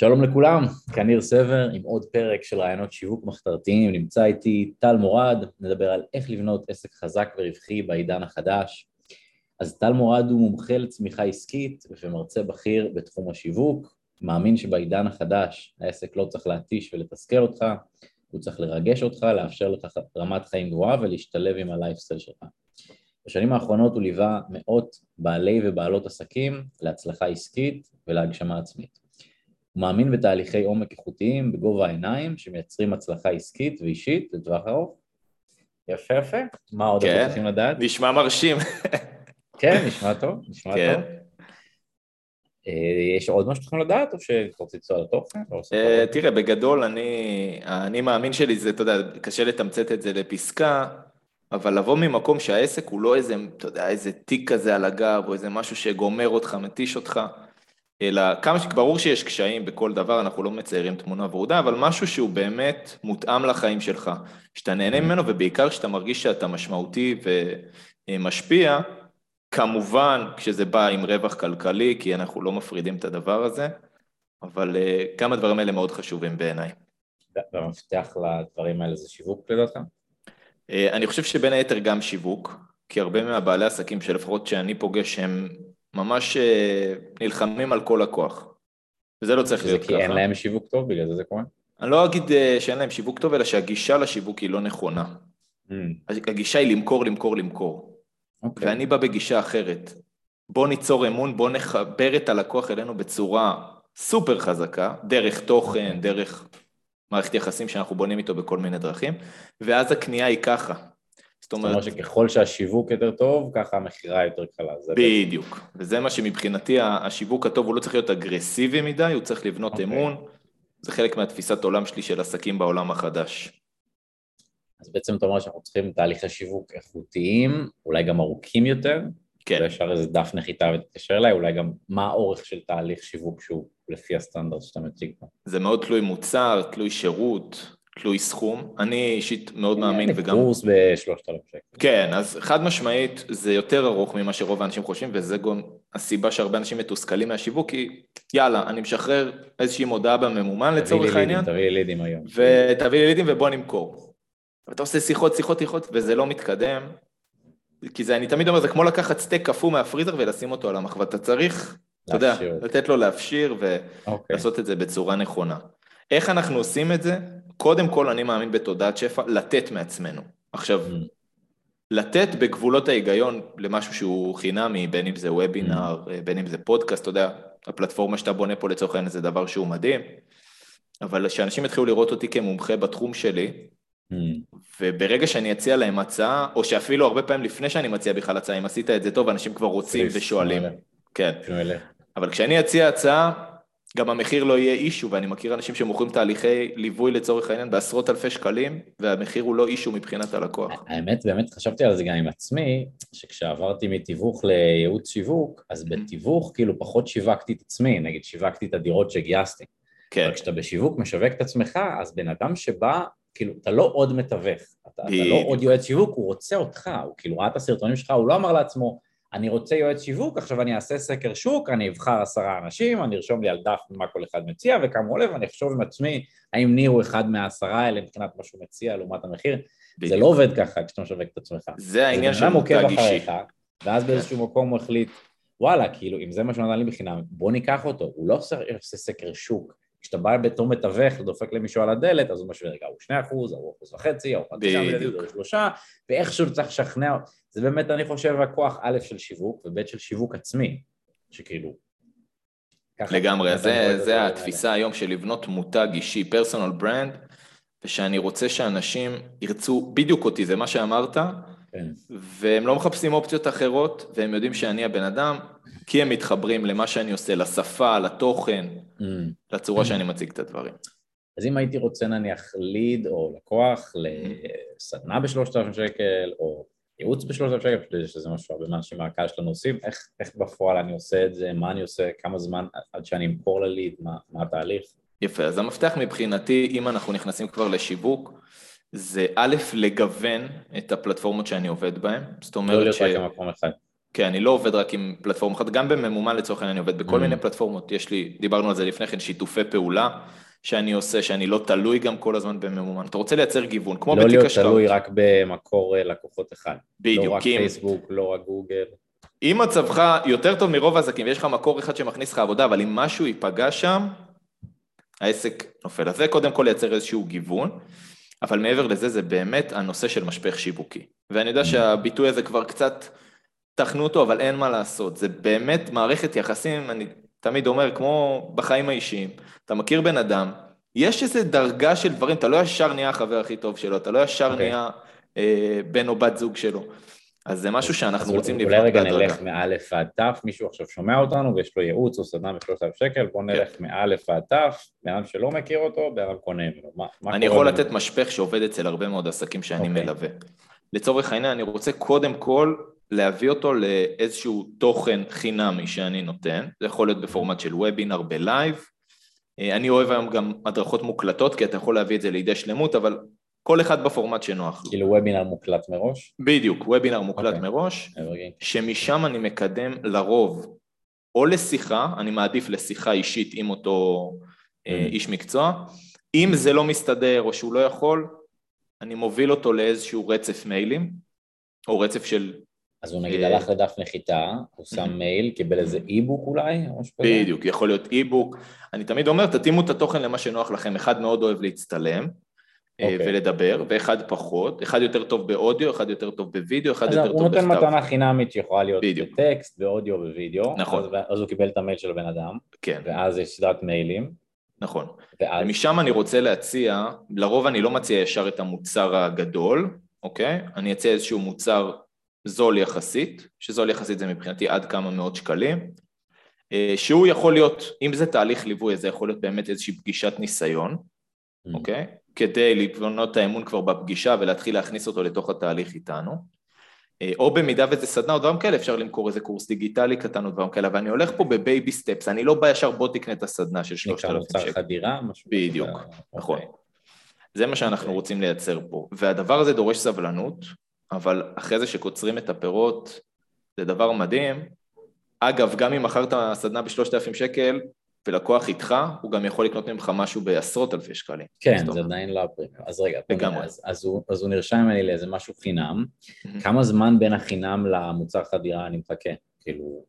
שלום לכולם, כאן ניר סבר עם עוד פרק של רעיונות שיווק מחתרתיים, נמצא איתי טל מורד, נדבר על איך לבנות עסק חזק ורווחי בעידן החדש. אז טל מורד הוא מומחה לצמיחה עסקית ומרצה בכיר בתחום השיווק, מאמין שבעידן החדש העסק לא צריך להתיש ולתסכל אותך, הוא צריך לרגש אותך, לאפשר לך רמת חיים גבוהה ולהשתלב עם הלייפסטייל שלך. בשנים האחרונות הוא ליווה מאות בעלי ובעלות עסקים להצלחה עסקית ולהגשמה עצמית. הוא מאמין בתהליכי עומק איכותיים בגובה העיניים שמייצרים הצלחה עסקית ואישית לטווח ארוך. יפה יפה, מה עוד כן, אתם רוצים לדעת? נשמע מרשים. כן, נשמע טוב, נשמע כן. טוב. אה, יש עוד משהו שאתם לדעת, או שאתה רוצה לצוע לתוכן? אה, תראה, בגדול, אני, אני מאמין שלי, זה, אתה יודע, קשה לתמצת את זה לפסקה, אבל לבוא ממקום שהעסק הוא לא איזה, אתה יודע, איזה תיק כזה על הגב, או איזה משהו שגומר אותך, מתיש אותך, אלא כמה שברור שיש קשיים בכל דבר, אנחנו לא מציירים תמונה ורודה, אבל משהו שהוא באמת מותאם לחיים שלך, שאתה נהנה ממנו ובעיקר כשאתה מרגיש שאתה משמעותי ומשפיע, כמובן כשזה בא עם רווח כלכלי, כי אנחנו לא מפרידים את הדבר הזה, אבל כמה אה, דברים האלה מאוד חשובים בעיניי. והמפתח לדברים האלה זה שיווק לדעתך? אה, אני חושב שבין היתר גם שיווק, כי הרבה מהבעלי עסקים שלפחות שאני פוגש הם ממש אה, נלחמים על כל הכוח. וזה לא צריך להיות ככה. זה כי אין להם שיווק טוב, בגלל זה זה קורה? אני לא אגיד אה, שאין להם שיווק טוב, אלא שהגישה לשיווק היא לא נכונה. Mm. הגישה היא למכור, למכור, למכור. Okay. אוקיי. ואני בא בגישה אחרת. בוא ניצור אמון, בוא נחבר את הלקוח אלינו בצורה סופר חזקה, דרך תוכן. אוקיי. דרך מערכת יחסים שאנחנו בונים איתו בכל מיני דרכים, ואז הקנייה היא ככה. זאת אומרת שככל שהשיווק יותר טוב, ככה המכירה יותר קלה. בדיוק, וזה מה שמבחינתי השיווק הטוב הוא לא צריך להיות אגרסיבי מדי, הוא צריך לבנות okay. אוקיי. אמון, זה חלק מהתפיסת עולם שלי של עסקים בעולם החדש. אז בעצם אתה אומר שאנחנו צריכים תהליכי שיווק איכותיים, אולי גם ארוכים יותר, כן. אפשר איזה דף נחיתה ותתקשר אליי, אולי גם מה האורך של תהליך שיווק שהוא לפי הסטנדרט שאתה מציג פה. זה מאוד תלוי מוצר, תלוי שירות, תלוי סכום, אני אישית מאוד מאמין וגם... קורס בשלושת אלפים שקל. כן, אז חד משמעית זה יותר ארוך ממה שרוב האנשים חושבים, וזה גם הסיבה שהרבה אנשים מתוסכלים מהשיווק, כי יאללה, אני משחרר איזושהי מודעה בממומן לצורך העניין. תביא לי לידים היום. ותביא לי לידים ובוא נמכור. ואתה עושה שיחות, שיחות, שיחות, וזה לא מתקדם, כי זה, אני תמיד אומר, זה כמו לקחת סטייק קפוא מהפריזר ולשים אותו על המחווה, אתה צריך, אתה יודע, לתת לו להפשיר ולעשות אוקיי. את זה בצורה נכונה. איך אנחנו עושים את זה? קודם כל אני מאמין בתודעת שפע, לתת מעצמנו. עכשיו, mm. לתת בגבולות ההיגיון למשהו שהוא חינמי, בין אם זה וובינר, mm. בין אם זה פודקאסט, אתה יודע, הפלטפורמה שאתה בונה פה לצורך העניין זה דבר שהוא מדהים, אבל שאנשים יתחילו לראות אותי כמומחה בתחום שלי, mm. וברגע שאני אציע להם הצעה, או שאפילו הרבה פעמים לפני שאני מציע בכלל הצעה, אם עשית את זה טוב, אנשים כבר רוצים ושואלים. כן. אבל כשאני אציע הצעה, גם המחיר לא יהיה אישו, ואני מכיר אנשים שמוכרים תהליכי ליווי לצורך העניין בעשרות אלפי שקלים, והמחיר הוא לא אישו מבחינת הלקוח. האמת, באמת חשבתי על זה גם עם עצמי, שכשעברתי מתיווך לייעוץ שיווק, אז mm-hmm. בתיווך כאילו פחות שיווקתי את עצמי, נגיד שיווקתי את הדירות שגייסתי. כן. אבל כשאתה בשיווק משווק את עצמך, אז בן אדם שבא, כאילו, אתה לא עוד מתווך, אתה, אתה לא עוד יועץ שיווק, הוא רוצה אותך, הוא כאילו ראה את הסרטונים שלך, הוא לא אמר לעצמו, אני רוצה יועץ שיווק, עכשיו אני אעשה סקר שוק, אני אבחר עשרה אנשים, אני ארשום לי על דף מה כל אחד מציע וכמה עולה, ואני אחשוב עם עצמי האם ניר הוא אחד מהעשרה האלה מבחינת מה שהוא מציע לעומת המחיר. בדיוק. זה לא עובד ככה כשאתה משווק את עצמך. זה העניין של מותג אישי. ואז באיזשהו מקום הוא החליט, וואלה, כאילו, אם זה מה שנתן לי בחינם, בוא ניקח אותו. הוא לא עושה סקר שוק. כשאתה בא בתור מתווך ודופק למישהו על הדלת, אז הוא משווה, רגע, הוא שני אחוז, הוא אחוז וחצי, הוא חצי מיליון, הוא שלושה, ואיכשהו צריך לשכנע, זה באמת, אני חושב, הכוח א' של שיווק, וב' של שיווק עצמי, שכאילו... לגמרי, זה, זה התפיסה היום של לבנות מותג אישי, פרסונל ברנד, ושאני רוצה שאנשים ירצו בדיוק אותי, זה מה שאמרת, כן. והם לא מחפשים אופציות אחרות, והם יודעים שאני הבן אדם, כי הם מתחברים למה שאני עושה, לשפה, לתוכן, mm. לצורה שאני מציג את הדברים. אז אם הייתי רוצה נניח ליד או לקוח לסדנה בשלושת אלפים שקל, או ייעוץ בשלושת אלפים שקל, פשוט שזה משהו הרבה מהאנשים מהקהל שלנו עושים, איך, איך בפועל אני עושה את זה, מה אני עושה, כמה זמן עד שאני אמכור לליד, מה, מה התהליך? יפה, אז המפתח מבחינתי, אם אנחנו נכנסים כבר לשיווק, זה א', לגוון את הפלטפורמות שאני עובד בהן, זאת אומרת לא ש... לא להיות רק במקום אחד. כן, אני לא עובד רק עם פלטפורמה אחת, גם בממומן לצורך העניין אני עובד בכל mm. מיני פלטפורמות, יש לי, דיברנו על זה לפני כן, שיתופי פעולה שאני עושה, שאני לא תלוי גם כל הזמן בממומן. אתה רוצה לייצר גיוון, כמו לא בתיק השקעות. לא להיות תלוי רק במקור אה, לקוחות אחד. בדיוק. לא רק אם... פייסבוק, לא רק גוגל. אם מצבך יותר טוב מרוב העסקים ויש לך מקור אחד שמכניס לך עבודה, אבל אם משהו ייפגע שם, העסק נופל. אז זה קודם כל לייצר איזשהו גיוון. אבל מעבר לזה זה באמת הנושא של משפך שיווקי. ואני יודע שהביטוי הזה כבר קצת, תחנו אותו, אבל אין מה לעשות. זה באמת מערכת יחסים, אני תמיד אומר, כמו בחיים האישיים. אתה מכיר בן אדם, יש איזו דרגה של דברים, אתה לא ישר נהיה החבר הכי טוב שלו, אתה לא ישר okay. אוקיי. נהיה אה, בן או בת זוג שלו. אז זה משהו שאנחנו רוצים לבנות בהדרגה. אולי רגע נלך מאלף ועד תף, מישהו עכשיו שומע אותנו ויש לו ייעוץ או סדנה בשלושת אלף שקל, בוא נלך כן. מאלף ועד תף, בן אדם שלא מכיר אותו, בן אדם קונה ממנו. אני יכול לתת משפך שעובד אצל הרבה מאוד עסקים שאני אוקיי. מלווה. לצורך העניין אני רוצה קודם כל להביא אותו לאיזשהו תוכן חינמי שאני נותן, זה יכול להיות בפורמט של וובינר ב live, אה, אני אוהב היום גם הדרכות מוקלטות כי אתה יכול להביא את זה לידי שלמות, אבל כל אחד בפורמט שנוח לו. כאילו וובינר מוקלט מראש? בדיוק, וובינר מוקלט okay. אוקיי. מראש, okay. שמשם אני מקדם לרוב או לשיחה, אני מעדיף לשיחה אישית עם אותו mm. איש מקצוע, אם זה לא מסתדר או שהוא לא יכול, אני מוביל אותו לאיזשהו רצף מיילים, או רצף של... אז הוא נגיד אה, הלך לדף נחיתה, הוא שם מייל, קיבל איזה אי-בוק אולי? בדיוק, יכול להיות אי-בוק. אני תמיד אומר, תתאימו את התוכן למה שנוח לכם. אחד מאוד אוהב להצטלם. אה, אוקיי. ולדבר, ואחד פחות, אחד יותר טוב באודיו, אחד יותר טוב בווידאו, אחד יותר טוב בכתב. אז הוא נותן מתנה חינמית שיכולה להיות. בטקסט, באודיו, בווידאו, נכון. אז הוא קיבל את המייל של הבן אדם, כן. ואז יש סדרת מיילים. נכון. ואז... ומשם אני רוצה להציע, לרוב אני לא מציע ישר את המוצר הגדול, אוקיי? אני אציע איזשהו מוצר זול יחסית, שזול יחסית זה מבחינתי עד כמה מאות שקלים, אה, שהוא יכול להיות, אם זה תהליך ליווי, זה יכול להיות באמת איזושהי פגישת ניסיון, mm. אוקיי? כדי לבנות את האמון כבר בפגישה ולהתחיל להכניס אותו לתוך התהליך איתנו. אה, או במידה וזה סדנה או דברים כאלה, אפשר למכור איזה קורס דיגיטלי קטן או דברים כאלה, אבל אני הולך פה ב baby steps, אני לא בא ישר בוא תקנה את הסדנה של שלושת אלפים שקל. נקרא מוצר חדירה? בדיוק, נכון. אוקיי. זה מה שאנחנו. רוצים לייצר פה, והדבר הזה דורש סבלנות, אבל אחרי זה שקוצרים את הפירות, זה דבר מדהים. אגב, גם אם מכרת סדנה בשלושת אלפים שקל, ולקוח איתך, הוא גם יכול לקנות ממך משהו בעשרות אלפי שקלים. כן, זה עדיין לא הפרימיום. אז רגע, לגמרי. אז, אז, הוא, אז הוא נרשם ממני לאיזה משהו חינם, mm-hmm. כמה זמן בין החינם למוצר חדירה אני מחכה? כאילו...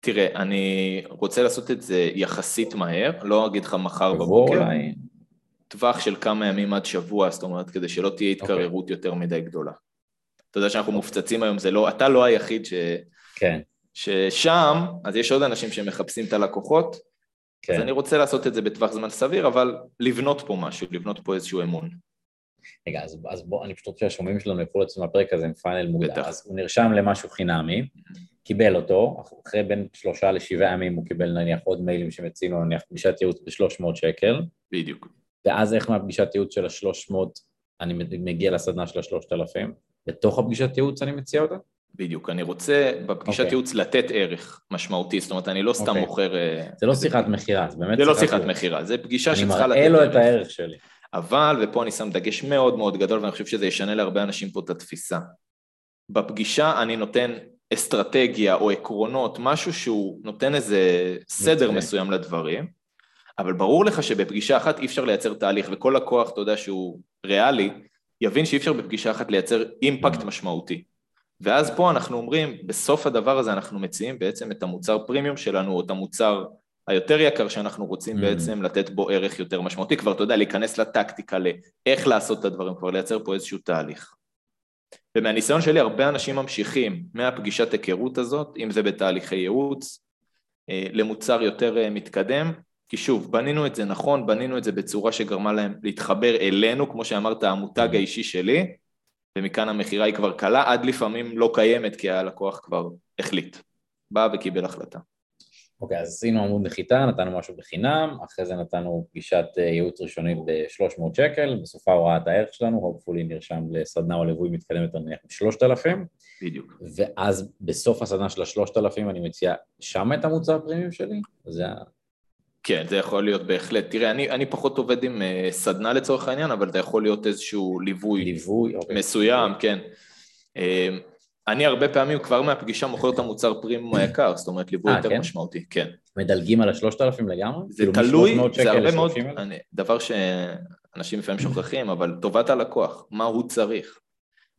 תראה, אני רוצה לעשות את זה יחסית מהר, לא אגיד לך מחר בבוקר. אולי. טווח של כמה ימים עד שבוע, זאת אומרת, כדי שלא תהיה אוקיי. התקררות okay. יותר מדי גדולה. אתה יודע שאנחנו מופצצים היום, זה לא, אתה לא היחיד ש... כן. ששם, אז יש עוד אנשים שמחפשים את הלקוחות, כן. אז אני רוצה לעשות את זה בטווח זמן סביר, אבל לבנות פה משהו, לבנות פה איזשהו אמון. רגע, אז, אז בוא, אני פשוט רוצה שהשומעים שלנו יפעו לעצמם הפרק הזה עם פיינל מוגדר. אז הוא נרשם למשהו חינמי, קיבל אותו, אחרי בין שלושה לשבעה ימים הוא קיבל נניח עוד מיילים שמציעים לו נניח פגישת ייעוץ ב-300 שקל. בדיוק. ואז איך מהפגישת ייעוץ של ה-300 אני מגיע לסדנה של ה-3,000? בתוך הפגישת ייעוץ אני מציע אותה? בדיוק, אני רוצה בפגישת okay. אוקיי. ייעוץ לתת ערך משמעותי, זאת אומרת, אני לא סתם okay. אוקיי. מוכר... אה, זה לא שיחת מכירה, זה באמת זה לא שיחת מכירה, זה פגישה שצריכה לתת... אני מראה לו את הערך שלי. אבל, ופה אני שם דגש מאוד מאוד גדול, ואני חושב שזה ישנה להרבה אנשים פה את התפיסה. בפגישה אני נותן אסטרטגיה או עקרונות, משהו שהוא נותן איזה סדר מסוים לדברים, אבל ברור לך שבפגישה אחת אי אפשר לייצר תהליך, וכל לקוח, אתה יודע שהוא ריאלי, יבין שאי אפשר בפגישה אחת לייצר אימפקט משמעותי. ואז פה אנחנו אומרים, בסוף הדבר הזה אנחנו מציעים בעצם את המוצר פרימיום שלנו, או את המוצר היותר יקר שאנחנו רוצים mm. בעצם לתת בו ערך יותר משמעותי, כבר אתה יודע, להיכנס לטקטיקה, לאיך לעשות את הדברים, כבר לייצר פה איזשהו תהליך. ומהניסיון שלי הרבה אנשים ממשיכים מהפגישת היכרות הזאת, אם זה בתהליכי ייעוץ, אה, למוצר יותר אה, מתקדם, כי שוב, בנינו את זה נכון, בנינו את זה בצורה שגרמה להם להתחבר אלינו, כמו שאמרת, המותג mm. האישי שלי, ומכאן המכירה היא כבר קלה, עד לפעמים לא קיימת כי הלקוח כבר החליט, בא וקיבל החלטה. אוקיי, okay, אז עשינו עמוד נחיתה, נתנו משהו בחינם, אחרי זה נתנו פגישת אה, ייעוץ ראשוני ב-300 שקל, בסופה הוראת הערך שלנו, הופפולי נרשם לסדנה או ליווי מתקדם יותר נניח ב-3,000. בדיוק. ואז בסוף הסדנה של ה-3,000 אני מציע שם את המוצר הפרימיום שלי? זה כן, זה יכול להיות בהחלט. תראה, אני, אני פחות עובד עם uh, סדנה לצורך העניין, אבל זה יכול להיות איזשהו ליווי, ליווי אוקיי. מסוים, אוקיי. כן. Uh, אני הרבה פעמים כבר מהפגישה מוכר את המוצר פרימיום היקר, זאת אומרת ליווי יותר כן? משמעותי, כן. מדלגים על השלושת אלפים לגמרי? זה כאילו תלוי, זה הרבה מאוד, אני, דבר שאנשים לפעמים שוכחים, אבל טובת הלקוח, מה הוא צריך.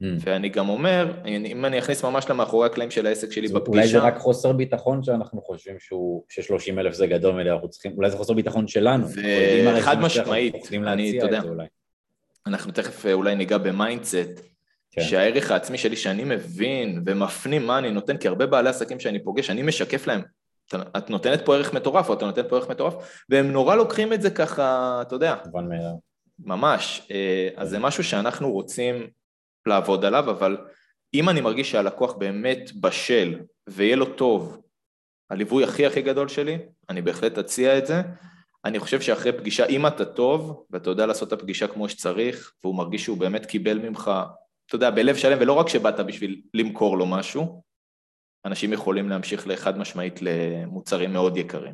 Mm. ואני גם אומר, אם אני אכניס ממש למאחורי הקלעים של העסק שלי בפגישה... אולי זה רק חוסר ביטחון שאנחנו חושבים ש-30 אלף זה גדול מדי, אנחנו צריכים, אולי זה חוסר ביטחון שלנו. חד משמעית, אני, אתה יודע, אנחנו תכף אולי ניגע ב mindset, כן. שהערך העצמי שלי שאני מבין ומפנים מה אני נותן, כי הרבה בעלי עסקים שאני פוגש, אני משקף להם, את נותנת פה ערך מטורף או אתה נותן פה ערך מטורף, והם נורא לוקחים את זה ככה, אתה יודע. ממש. אה, אז זה משהו שאנחנו רוצים לעבוד עליו, אבל אם אני מרגיש שהלקוח באמת בשל ויהיה לו טוב, הליווי הכי הכי גדול שלי, אני בהחלט אציע את זה. אני חושב שאחרי פגישה, אם אתה טוב, ואתה יודע לעשות את הפגישה כמו שצריך, והוא מרגיש שהוא באמת קיבל ממך, אתה יודע, בלב שלם, ולא רק שבאת בשביל למכור לו משהו, אנשים יכולים להמשיך לחד משמעית למוצרים מאוד יקרים.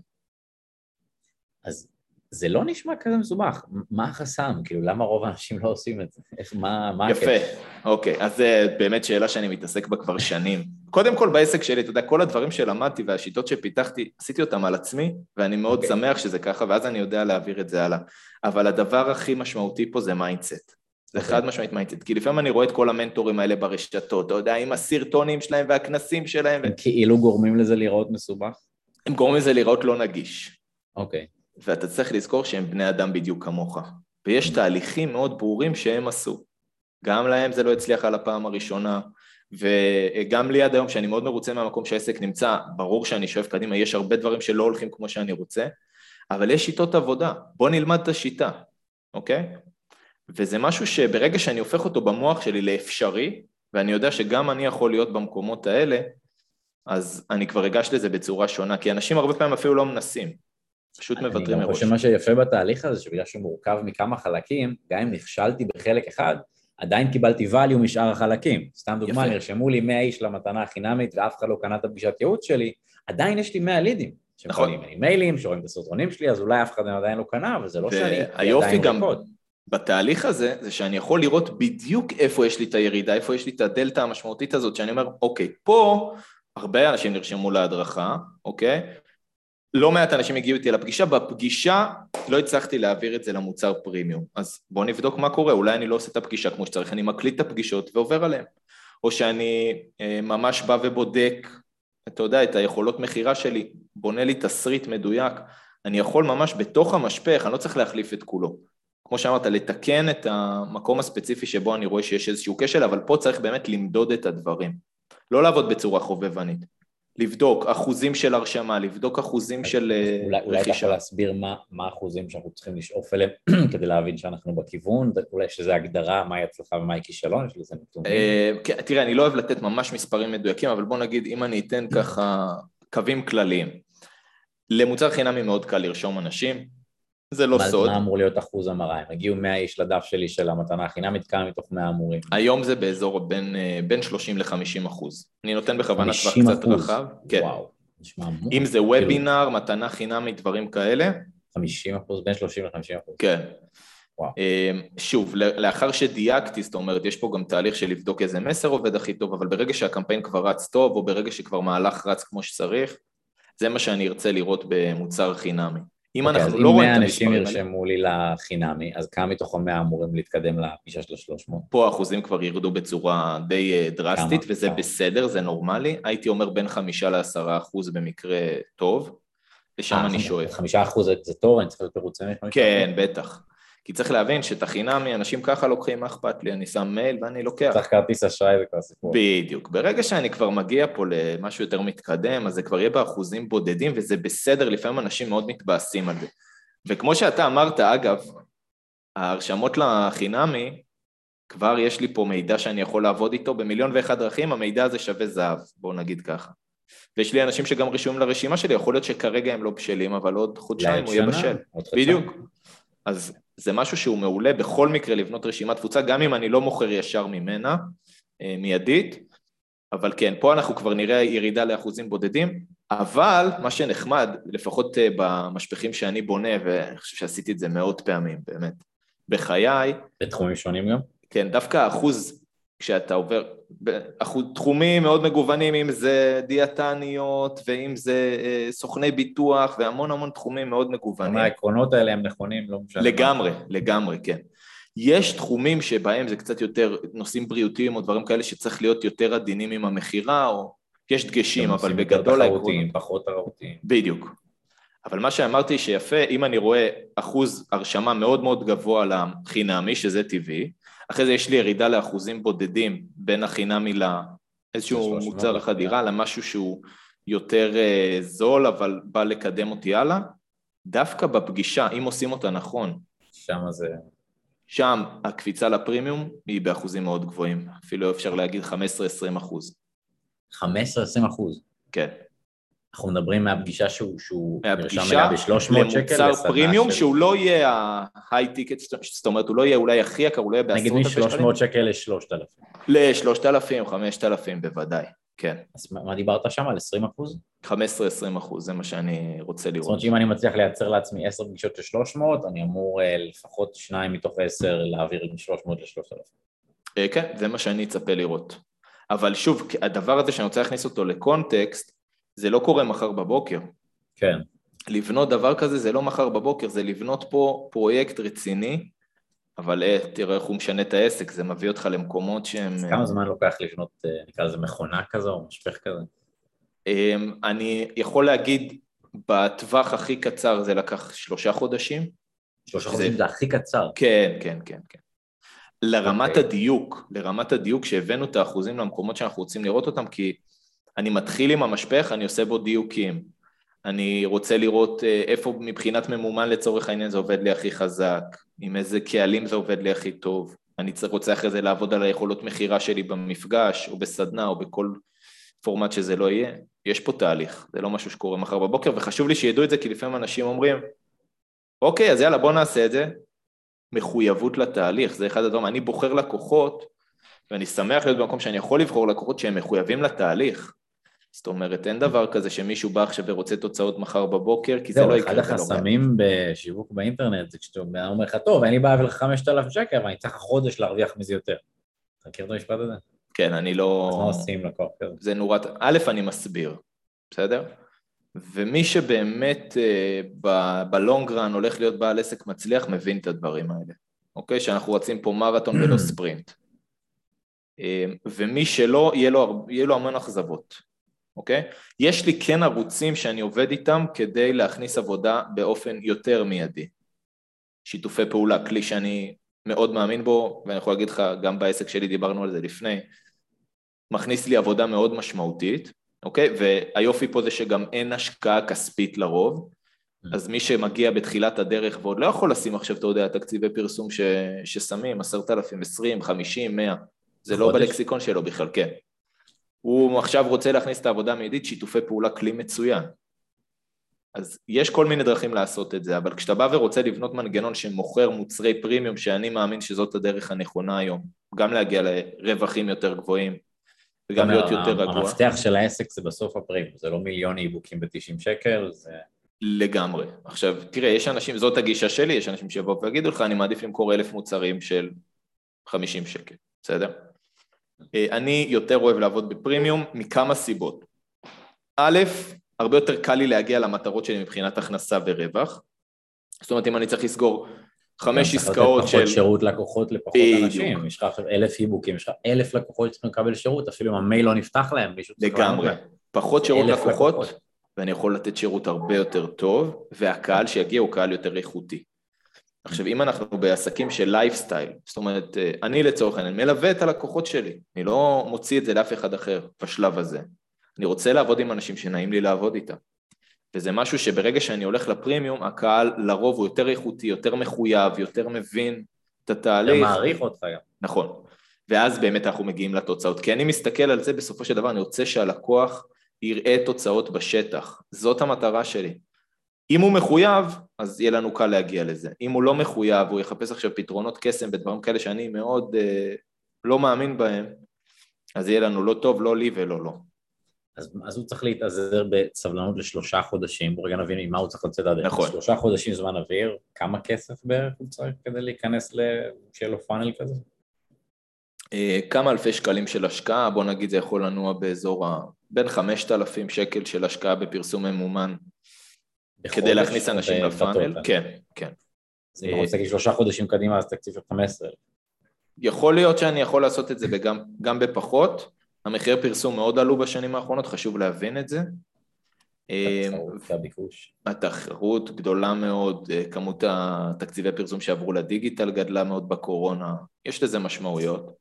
אז זה לא נשמע כזה מסובך, מה החסם? כאילו, למה רוב האנשים לא עושים את זה? איך, מה, מה יפה, הקטע? אוקיי, אז זו באמת שאלה שאני מתעסק בה כבר שנים. קודם כל בעסק שלי, אתה יודע, כל הדברים שלמדתי והשיטות שפיתחתי, עשיתי אותם על עצמי, ואני מאוד okay. אוקיי. שמח שזה ככה, ואז אני יודע להעביר את זה הלאה. אבל הדבר הכי משמעותי פה זה mindset. זה okay. אוקיי. חד משמעית mindset, כי לפעמים אני רואה את כל המנטורים האלה ברשתות, אתה יודע, עם הסרטונים שלהם והכנסים שלהם. הם ו... כאילו גורמים לזה להיראות מסובך? הם גורמים לזה להיראות לא נגיש. אוקיי. ואתה צריך לזכור שהם בני אדם בדיוק כמוך. ויש תהליכים מאוד ברורים שהם עשו. גם להם זה לא הצליח על הפעם הראשונה, וגם לי עד היום, שאני מאוד מרוצה מהמקום שהעסק נמצא, ברור שאני שואף קדימה, יש הרבה דברים שלא הולכים כמו שאני רוצה, אבל יש שיטות עבודה, בוא נלמד את השיטה, אוקיי? וזה משהו שברגע שאני הופך אותו במוח שלי לאפשרי, ואני יודע שגם אני יכול להיות במקומות האלה, אז אני כבר אגש לזה בצורה שונה, כי אנשים הרבה פעמים אפילו לא מנסים. פשוט מוותרים מראש. אני חושב שמה שיפה בתהליך הזה, שבגלל שהוא מורכב מכמה חלקים, גם אם נכשלתי בחלק אחד, עדיין קיבלתי value משאר החלקים. סתם דוגמה, יפה. נרשמו לי 100 איש למתנה החינמית ואף אחד לא קנה את הפגישת ייעוץ שלי, עדיין יש לי 100 לידים. נכון. שמקבלים לי מיילים, שרואים את הסרטונים שלי, אז אולי אף אחד עדיין לא קנה, אבל זה לא שאני היופי גם בתהליך הזה, זה שאני יכול לראות בדיוק איפה יש לי את הירידה, איפה יש לי את הדלתא המשמעותית הזאת, שאני אומר, אוקיי, פה הרבה אנשים נרשמו להדרכה, אוקיי? לא מעט אנשים הגיעו איתי לפגישה, בפגישה לא הצלחתי להעביר את זה למוצר פרימיום. אז בואו נבדוק מה קורה, אולי אני לא עושה את הפגישה כמו שצריך, אני מקליט את הפגישות ועובר עליהן. או שאני אה, ממש בא ובודק, אתה יודע, את היכולות מכירה שלי, בונה לי תסריט מדויק, אני יכול ממש בתוך המשפך, אני לא צריך להחליף את כולו. כמו שאמרת, לתקן את המקום הספציפי שבו אני רואה שיש איזשהו כשל, אבל פה צריך באמת למדוד את הדברים. לא לעבוד בצורה חובבנית. לבדוק אחוזים של הרשמה, לבדוק אחוזים של אה, אולי, רכישה. אולי אתה יכול להסביר מה, מה האחוזים שאנחנו צריכים לשאוף אליהם כדי להבין שאנחנו בכיוון, אולי יש לזה הגדרה, מהי הצלחה ומהי כישלון, יש לזה נתונים? אה, כן, תראה, אני לא אוהב לתת ממש מספרים מדויקים, אבל בוא נגיד, אם אני אתן ככה קווים כלליים. למוצר חינמי מאוד קל לרשום אנשים, זה לא מה, סוד. מה אמור להיות אחוז המרה? הם הגיעו 100 איש לדף שלי של המתנה החינמית, כמה מתוך 100 אמורים? היום זה באזור בין, אה, בין 30 ל-50 אחוז. אני נותן בכוונה טווח קצת רחב. כן. וואו, נשמע המון. אם זה וובינר, מתנה חינמית, דברים כאלה. 50 אחוז, בין 30 ל-50 אחוז. כן. וואו. אמ, שוב, לאחר שדייקתי, זאת אומרת, יש פה גם תהליך של לבדוק איזה מסר עובד הכי טוב, אבל ברגע שהקמפיין כבר רץ טוב, או ברגע שכבר מהלך רץ כמו שצריך, זה מה שאני ארצה לראות במוצר חינמי. אם okay, אנחנו לא רואים את המספרים... אם 100 אנשים ירשמו לי לחינמי, אז כמה מתוכם 100 אמורים להתקדם לפגישה של ה-300? פה האחוזים כבר ירדו בצורה די אה, דרסטית, כמה? וזה כמה? בסדר, זה נורמלי. הייתי אומר בין חמישה לעשרה אחוז במקרה טוב, ושם אה, אני שואף. חמישה אחוז זה טוב, אני צריך להיות מרוצה מ כן, בטח. כי צריך להבין שאת החינמי אנשים ככה לוקחים, מה אכפת לי, אני שם מייל ואני לוקח. צריך כרטיס אשראי וכבר סיפור. בדיוק. ברגע שאני כבר מגיע פה למשהו יותר מתקדם, אז זה כבר יהיה באחוזים בודדים וזה בסדר, לפעמים אנשים מאוד מתבאסים על זה. וכמו שאתה אמרת, אגב, ההרשמות לחינמי, כבר יש לי פה מידע שאני יכול לעבוד איתו במיליון ואחד דרכים, המידע הזה שווה זהב, בואו נגיד ככה. ויש לי אנשים שגם רשומים לרשימה שלי, יכול להיות שכרגע הם לא בשלים, אבל עוד חודשיים הוא יהיה בשל. בדיוק. אז זה משהו שהוא מעולה בכל מקרה לבנות רשימת תפוצה, גם אם אני לא מוכר ישר ממנה, אה, מיידית, אבל כן, פה אנחנו כבר נראה ירידה לאחוזים בודדים, אבל מה שנחמד, לפחות אה, במשפחים שאני בונה, ואני חושב שעשיתי את זה מאות פעמים, באמת, בחיי... בתחומים שונים גם? כן, דווקא האחוז כשאתה עובר, תחומים מאוד מגוונים, אם זה דיאטניות ואם זה אה, סוכני ביטוח והמון המון תחומים מאוד מגוונים. העקרונות האלה הם נכונים, לא משנה. לגמרי, לגמרי, כן. יש תחומים שבהם זה קצת יותר נושאים בריאותיים או דברים כאלה שצריך להיות יותר עדינים עם המכירה, או יש דגשים, אבל בגדול העקרונות... תחרותיים, פחות תחרותיים. בדיוק. אבל מה שאמרתי שיפה, אם אני רואה אחוז הרשמה מאוד מאוד גבוה לחינמי, שזה טבעי, אחרי זה יש לי ירידה לאחוזים בודדים בין החינמי לאיזשהו מוצר החדירה, למשהו שהוא יותר uh, זול, אבל בא לקדם אותי הלאה, דווקא בפגישה, אם עושים אותה נכון, שם זה... שם הקפיצה לפרימיום היא באחוזים מאוד גבוהים, אפילו אפשר להגיד 15-20 אחוז. 15-20 אחוז? כן. אנחנו מדברים מהפגישה שהוא, שהוא מהפגישה למוצר פרימיום, של... שהוא לא יהיה ה-high ticket, זאת אומרת, הוא לא יהיה אולי הכי יקר, הוא לא יהיה בעשרות אלפי שקלים. נגיד מ-300 שקל ל-3,000. ל-3,000, 5,000 בוודאי, כן. אז מה דיברת שם, על 20 אחוז? 15-20 אחוז, זה מה שאני רוצה לראות. זאת אומרת שאם אני מצליח לייצר לעצמי 10 פגישות של 300, אני אמור אה, לפחות שניים מתוך 10 להעביר מ-300 ל-3,000. אה, כן, זה מה שאני אצפה לראות. אבל שוב, הדבר הזה שאני רוצה להכניס אותו לקונטקסט, זה לא קורה מחר בבוקר. כן. לבנות דבר כזה זה לא מחר בבוקר, זה לבנות פה פרויקט רציני, אבל אה, תראה איך הוא משנה את העסק, זה מביא אותך למקומות שהם... אז כמה זמן לוקח לבנות, אה, נקרא לזה מכונה כזו או משפך כזה? אמ, אני יכול להגיד, בטווח הכי קצר זה לקח שלושה חודשים. שלושה חודשים זה הכי קצר. כן, כן, כן, כן. לרמת okay. אוקיי. הדיוק, לרמת הדיוק שהבאנו את האחוזים למקומות שאנחנו רוצים לראות אותם, כי אני מתחיל עם המשפך, אני עושה בו דיוקים. אני רוצה לראות אה, איפה מבחינת ממומן לצורך העניין זה עובד לי הכי חזק, עם איזה קהלים זה עובד לי הכי טוב. אני רוצה אחרי זה לעבוד על היכולות מכירה שלי במפגש, או בסדנה, או בכל פורמט שזה לא יהיה. יש פה תהליך, זה לא משהו שקורה מחר בבוקר, וחשוב לי שידעו את זה, כי לפעמים אנשים אומרים, אוקיי, אז יאללה, בוא נעשה את זה. מחויבות לתהליך, זה אחד הדברים, אני בוחר לקוחות, ואני שמח להיות במקום שאני יכול לבחור לקוחות שהם מחויבים לתהליך. זאת אומרת, אין דבר כזה שמישהו בא עכשיו ורוצה תוצאות מחר בבוקר, כי זה לא יקרה. זהו, אחד החסמים בשיווק באינטרנט זה כשאתה אומר לך, טוב, אין לי בעיה ולך 5,000 שקל, אבל אני צריך חודש להרוויח מזה יותר. אתה מכיר את המשפט הזה? כן, אני לא... אז מה עושים לקוח כזה? זה נורא... א', אני מסביר, בסדר? ומי שבאמת אה, בלונגרן הולך להיות בעל עסק מצליח, מבין את הדברים האלה, אוקיי? שאנחנו רצים פה מרתון ולא ספרינט. אה, ומי שלא, יהיה לו, יהיה לו המון אכזבות. אוקיי? יש לי כן ערוצים שאני עובד איתם כדי להכניס עבודה באופן יותר מיידי. שיתופי פעולה, כלי שאני מאוד מאמין בו, ואני יכול להגיד לך, גם בעסק שלי דיברנו על זה לפני, מכניס לי עבודה מאוד משמעותית, אוקיי? והיופי פה זה שגם אין השקעה כספית לרוב, אז מי שמגיע בתחילת הדרך ועוד לא יכול לשים עכשיו, אתה יודע, תקציבי פרסום ש... ששמים, עשרת אלפים, עשרים, חמישים, מאה, זה לא בלקסיקון שלו בכלל, כן. הוא עכשיו רוצה להכניס את העבודה המיידית, שיתופי פעולה כלי מצוין. אז יש כל מיני דרכים לעשות את זה, אבל כשאתה בא ורוצה לבנות מנגנון שמוכר מוצרי פרימיום, שאני מאמין שזאת הדרך הנכונה היום, גם להגיע לרווחים יותר גבוהים וגם להיות יותר רגוע. המפתח של העסק זה בסוף הפרימיום, זה לא מיליון איבוקים ב-90 שקל, זה... לגמרי. עכשיו, תראה, יש אנשים, זאת הגישה שלי, יש אנשים שיבואו ויגידו לך, אני מעדיף למכור אלף מוצרים של 50 שקל, בסדר? אה, אני יותר אוהב לעבוד בפרימיום מכמה סיבות. א', הרבה יותר קל לי להגיע למטרות שלי מבחינת הכנסה ורווח. זאת אומרת, אם אני צריך לסגור חמש עסקאות של... פחות שירות לקוחות לפחות אנשים, יש לך אלף איבוקים, יש לך אלף לקוחות שצריכים לקבל שירות, אפילו אם המייל לא נפתח להם, מישהו צריך לגמרי, פחות שירות לקוחות, ואני יכול לתת שירות הרבה יותר טוב, והקהל שיגיע הוא קהל יותר איכותי. עכשיו, אם אנחנו בעסקים של לייפסטייל, זאת אומרת, אה, אני לצורך העניין מלווה את הלקוחות שלי, אני לא מוציא את זה לאף אחד אחר בשלב הזה. אני רוצה לעבוד עם אנשים שנעים לי לעבוד איתם. וזה משהו שברגע שאני הולך לפרימיום, הקהל לרוב הוא יותר איכותי, יותר מחויב, יותר מבין את התהליך. מעריך אותך גם. נכון. ואז באמת אנחנו מגיעים לתוצאות. כי אני מסתכל על זה בסופו של דבר, אני רוצה שהלקוח יראה תוצאות בשטח. זאת המטרה שלי. אם הוא מחויב, אז יהיה לנו קל להגיע לזה. אם הוא לא מחויב, הוא יחפש עכשיו פתרונות קסם בדברים כאלה שאני מאוד אה, לא מאמין בהם, אז יהיה לנו לא טוב, לא לי ולא לו. אז, אז הוא צריך להתאזר בסבלנות לשלושה חודשים, בוא רגע נבין ממה הוא צריך לצאת הדרך. נכון. שלושה חודשים זמן אוויר, כמה כסף בערך הוא צריך כדי להיכנס ל... שיהיה לו פאנל כזה? אה, כמה אלפי שקלים של השקעה, בוא נגיד זה יכול לנוע באזור ה... בין 5,000 שקל של השקעה בפרסום ממומן כדי להכניס אנשים לפאנל, כן, כן. אז אם אתה רוצה להגיד שלושה חודשים קדימה אז תקציב של 15 יכול להיות שאני יכול לעשות את זה בגם, גם בפחות, המחיר פרסום מאוד עלו בשנים האחרונות, חשוב להבין את זה. התחרות והביקוש. התחרות גדולה מאוד, אה, כמות התקציבי פרסום שעברו לדיגיטל גדלה מאוד בקורונה, יש לזה משמעויות.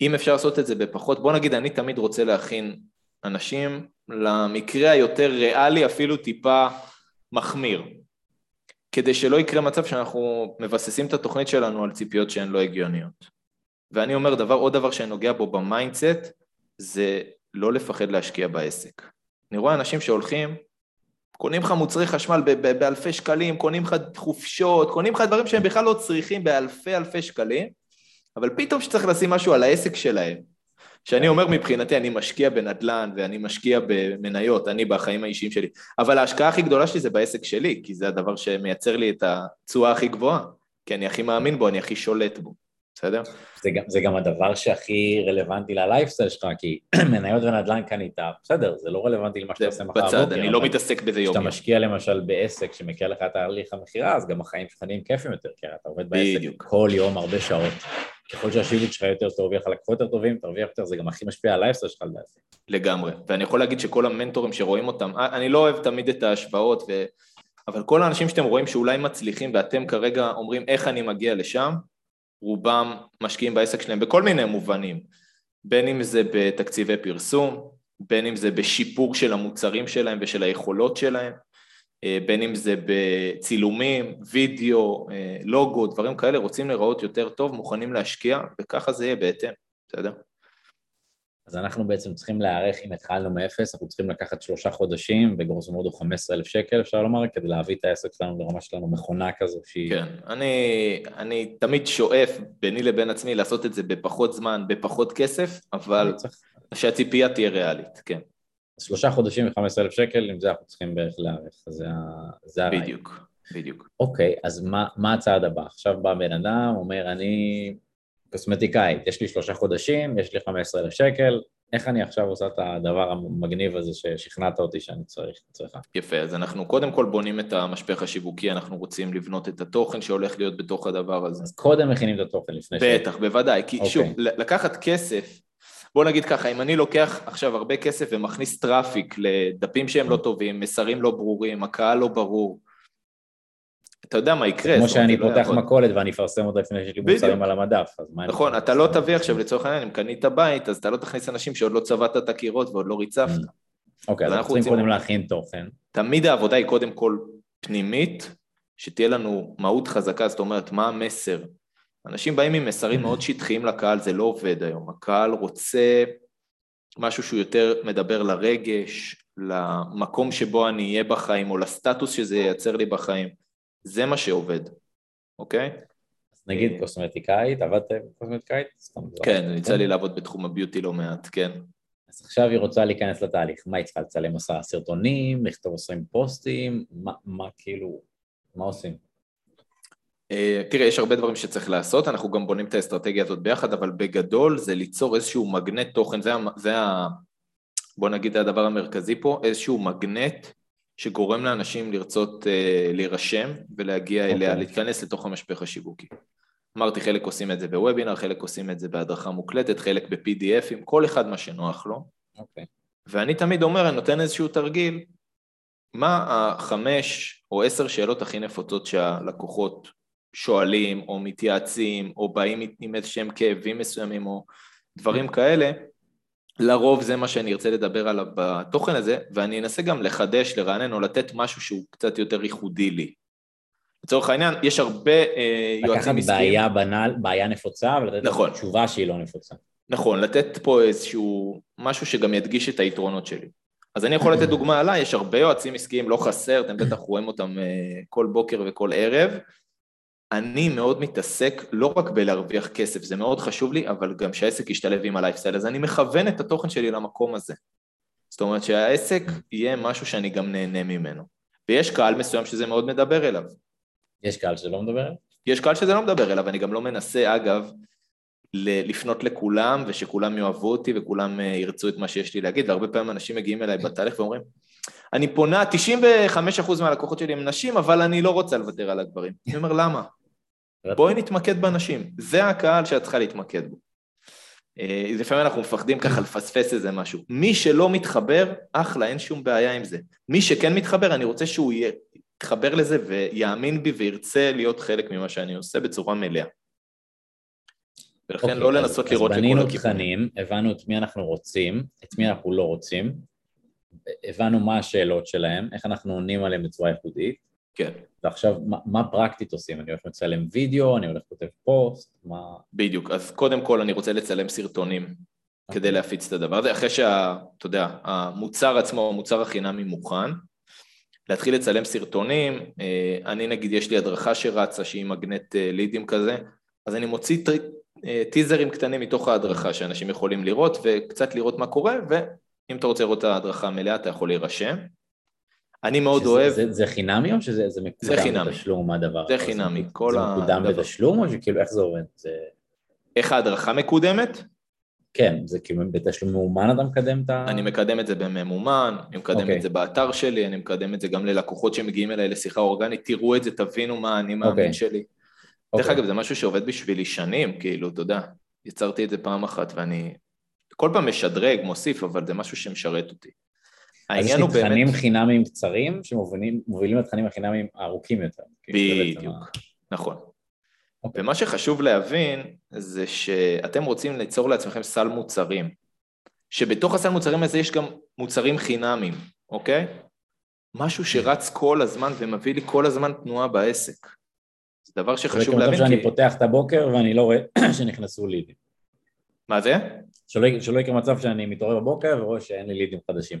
אם אפשר לעשות את זה בפחות, בוא נגיד אני תמיד רוצה להכין אנשים למקרה היותר ריאלי, אפילו טיפה מחמיר, כדי שלא יקרה מצב שאנחנו מבססים את התוכנית שלנו על ציפיות שהן לא הגיוניות. ואני אומר דבר, עוד דבר שאני נוגע בו ב mindset, זה לא לפחד להשקיע בעסק. אני רואה אנשים שהולכים, קונים לך מוצרי חשמל באלפי שקלים, קונים לך חופשות, קונים לך דברים שהם בכלל לא צריכים באלפי אלפי שקלים, אבל פתאום שצריך לשים משהו על העסק שלהם, שאני אומר מבחינתי, אני משקיע בנדל"ן ואני משקיע במניות, אני בחיים האישיים שלי, אבל ההשקעה הכי גדולה שלי זה בעסק שלי, כי זה הדבר שמייצר לי את התשואה הכי גבוהה, כי אני הכי מאמין בו, אני הכי שולט בו. בסדר? זה גם, זה גם הדבר שהכי רלוונטי ללייפסטייל שלך, כי מניות ונדל"ן קנית, בסדר, זה לא רלוונטי למה שאתה עושה מחר בבוקר. בצד, אני לא מתעסק בזה יום. כשאתה משקיע למשל בעסק שמקל לך את ההליך המכירה, אז גם החיים שלך נהיים כיפים יותר, כי אתה עובד בעסק בדיוק. כל יום הרבה שעות. ככל שהשיווק שלך יותר טוב, יהיה לך לקוחות יותר טובים, תרוויח יותר, זה גם הכי משפיע על הלייפסטייל שלך לדעתי. לגמרי, ואני יכול להגיד שכל המנטורים שרואים אותם, אני לא אוהב תמיד את ההשוואות, ו... אבל כל האנשים שאתם רואים שאולי מצליחים ואתם כרגע אומרים איך אני מגיע לשם, רובם משקיעים בעסק שלהם בכל מיני מובנים, בין אם זה בתקציבי פרסום, בין אם זה בשיפור של המוצרים שלהם ושל היכולות שלהם, אה, בין אם זה בצילומים, וידאו, אה, לוגו, דברים כאלה, רוצים להיראות יותר טוב, מוכנים להשקיע, וככה זה יהיה בהתאם, בסדר? אז אנחנו בעצם צריכים להיערך, אם התחלנו מאפס, אנחנו צריכים לקחת שלושה חודשים, בגרוסו מודו 15 אלף שקל, אפשר לומר, כדי להביא את העסק שלנו לרמה שלנו מכונה כזו שהיא... כן, אני, אני תמיד שואף ביני לבין עצמי לעשות את זה בפחות זמן, בפחות כסף, אבל צריך... שהציפייה תהיה ריאלית, כן. שלושה חודשים ו-15 אלף שקל, עם זה אנחנו צריכים בערך להיערך, זה, זה הרעיון. בדיוק, בדיוק. אוקיי, אז מה, מה הצעד הבא? עכשיו בא בן אדם, אומר, אני קוסמטיקאית, יש לי שלושה חודשים, יש לי 15 אלף שקל, איך אני עכשיו עושה את הדבר המגניב הזה ששכנעת אותי שאני צריך, צריכה? יפה, אז אנחנו קודם כל בונים את המשפך השיווקי, אנחנו רוצים לבנות את התוכן שהולך להיות בתוך הדבר הזה. אז קודם מכינים את התוכן לפני ש... בטח, בוודאי, כי okay. שוב, אוקיי. לקחת כסף, בוא נגיד ככה, אם אני לוקח עכשיו הרבה כסף ומכניס traffic לדפים שהם לא טובים, מסרים לא ברורים, הקהל לא ברור, אתה יודע מה יקרה. כמו שאני לא פותח מכולת ואני אפרסם אותה לפני שיש לי מוצרים על המדף, אז מה נכון, אתה לא תביא עכשיו לצורך העניין, אם קנית בית, אז אתה לא תכניס אנשים שעוד לא צבעת את הקירות ועוד לא ריצפת. Mm. אוקיי, אז אנחנו צריכים קודם להכין תוכן. תמיד העבודה היא קודם כל פנימית, שתהיה לנו מהות חזקה, זאת אומרת, מה המסר? אנשים באים עם מסרים מאוד שטחיים לקהל, זה לא עובד היום. הקהל רוצה משהו שהוא יותר מדבר לרגש, למקום שבו אני אהיה בחיים, או לסטטוס שזה ייצר לי בחיים. זה מה שעובד, אוקיי? אז נגיד קוסמטיקאית, עבדת קוסמטיקאית? כן, יצא לי לעבוד בתחום הביוטי לא מעט, כן. אז עכשיו היא רוצה להיכנס לתהליך, מה היא צריכה לצלם עשרה סרטונים, לכתוב עשרים פוסטים, מה, מה כאילו, מה עושים? Uh, תראה, יש הרבה דברים שצריך לעשות, אנחנו גם בונים את האסטרטגיה הזאת ביחד, אבל בגדול זה ליצור איזשהו מגנט תוכן, זה, זה ה... בוא נגיד הדבר המרכזי פה, איזשהו מגנט שגורם לאנשים לרצות uh, להירשם ולהגיע okay. אליה, אוקיי. להתכנס לתוך המשפך השיווקי. אמרתי, חלק עושים את זה בוובינר, חלק עושים את זה בהדרכה מוקלטת, חלק ב-PDFים, כל אחד מה שנוח לו. אוקיי. Okay. ואני תמיד אומר, אני נותן איזשהו תרגיל, מה החמש או עשר שאלות הכי נפוצות שהלקוחות שואלים או מתייעצים או באים עם איזשהם כאבים מסוימים או דברים כאלה, לרוב זה מה שאני ארצה לדבר עליו בתוכן הזה, ואני אנסה גם לחדש, לרענן או לתת משהו שהוא קצת יותר ייחודי לי. לצורך העניין, יש הרבה אה, יועצים עסקיים... לקחת בעיה בנאל, בעיה נפוצה, ולתת נכון. תשובה שהיא לא נפוצה. נכון, לתת פה איזשהו משהו שגם ידגיש את היתרונות שלי. אז אני יכול לתת דוגמה עליי, יש הרבה יועצים עסקיים, לא חסר, אתם בטח רואים אותם אה, כל בוקר וכל ערב, אני מאוד מתעסק לא רק בלהרוויח כסף, זה מאוד חשוב לי, אבל גם שהעסק ישתלב עם הלייפסטייל, אז אני מכוון את התוכן שלי למקום הזה. זאת אומרת שהעסק יהיה משהו שאני גם נהנה ממנו. ויש קהל מסוים שזה מאוד מדבר אליו. יש קהל שזה לא מדבר אליו? יש קהל שזה לא מדבר אליו, אני גם לא מנסה, אגב, לפנות לכולם ושכולם יאהבו אותי וכולם ירצו את מה שיש לי להגיד, והרבה פעמים אנשים מגיעים אליי בתהליך ואומרים, אני פונה, 95% מהלקוחות שלי הם נשים, אבל אני לא רוצה לוותר על הדברים. אני אומר, למה? בואי נתמקד בנשים, זה הקהל שאת צריכה להתמקד בו. אה, לפעמים אנחנו מפחדים ככה לפספס איזה משהו. מי שלא מתחבר, אחלה, אין שום בעיה עם זה. מי שכן מתחבר, אני רוצה שהוא יתחבר לזה ויאמין בי וירצה להיות חלק ממה שאני עושה בצורה מלאה. ולכן okay, לא אוקיי, לנסות אז, לראות לכל הכיוונים. אז בנינו תכנים, הבנו את מי אנחנו רוצים, את מי אנחנו לא רוצים, הבנו מה השאלות שלהם, איך אנחנו עונים עליהם בצורה ייחודית. כן. ועכשיו, מה, מה פרקטית עושים? אני הולך לצלם וידאו, אני הולך לכותב פוסט, מה... בדיוק, אז קודם כל אני רוצה לצלם סרטונים okay. כדי אוקיי. להפיץ את הדבר הזה, אחרי שה... אתה יודע, המוצר עצמו, המוצר החינמי מוכן, להתחיל לצלם סרטונים, אה, אני נגיד, יש לי הדרכה שרצה שהיא מגנט אה, לידים כזה, אז אני מוציא אה, טיזרים קטנים מתוך ההדרכה שאנשים יכולים לראות וקצת לראות מה קורה, ואם אתה רוצה לראות את ההדרכה המלאה אתה יכול להירשם. אני מאוד שזה, אוהב... זה, זה חינמי או שזה זה מקודם זה חינמי. בתשלום, מה הדבר? זה חינמי, כל זה מקודם בתשלום או שכאילו איך זה עובד? זה... איך ההדרכה מקודמת? כן, זה כאילו בתשלום מאומן אתה מקדם את ה... אני מקדם את זה בממומן, אני מקדם okay. את אוקיי. זה באתר שלי, אני מקדם את זה גם ללקוחות שמגיעים אליי לשיחה אורגנית, תראו את זה, תבינו מה אני מאמין okay. אוקיי. שלי. Okay. דרך אגב, זה משהו שעובד בשבילי שנים, כאילו, אתה יודע, יצרתי את זה פעם אחת ואני כל פעם משדרג, מוסיף, אבל זה משהו שמשרת אותי. העניין הוא באמת... יש תכנים חינמיים קצרים שמובילים לתכנים החינמיים הארוכים יותר. בדיוק, נכון. אוקיי. ומה שחשוב להבין זה שאתם רוצים ליצור לעצמכם סל מוצרים, שבתוך הסל מוצרים הזה יש גם מוצרים חינמיים, אוקיי? משהו שרץ כל הזמן ומביא לי כל הזמן תנועה בעסק. זה דבר שחשוב להבין כי... שאני פותח את הבוקר ואני לא רואה שנכנסו לידים. מה זה? שלא, שלא יקרה מצב שאני מתעורר בבוקר ורואה שאין לי לידים חדשים.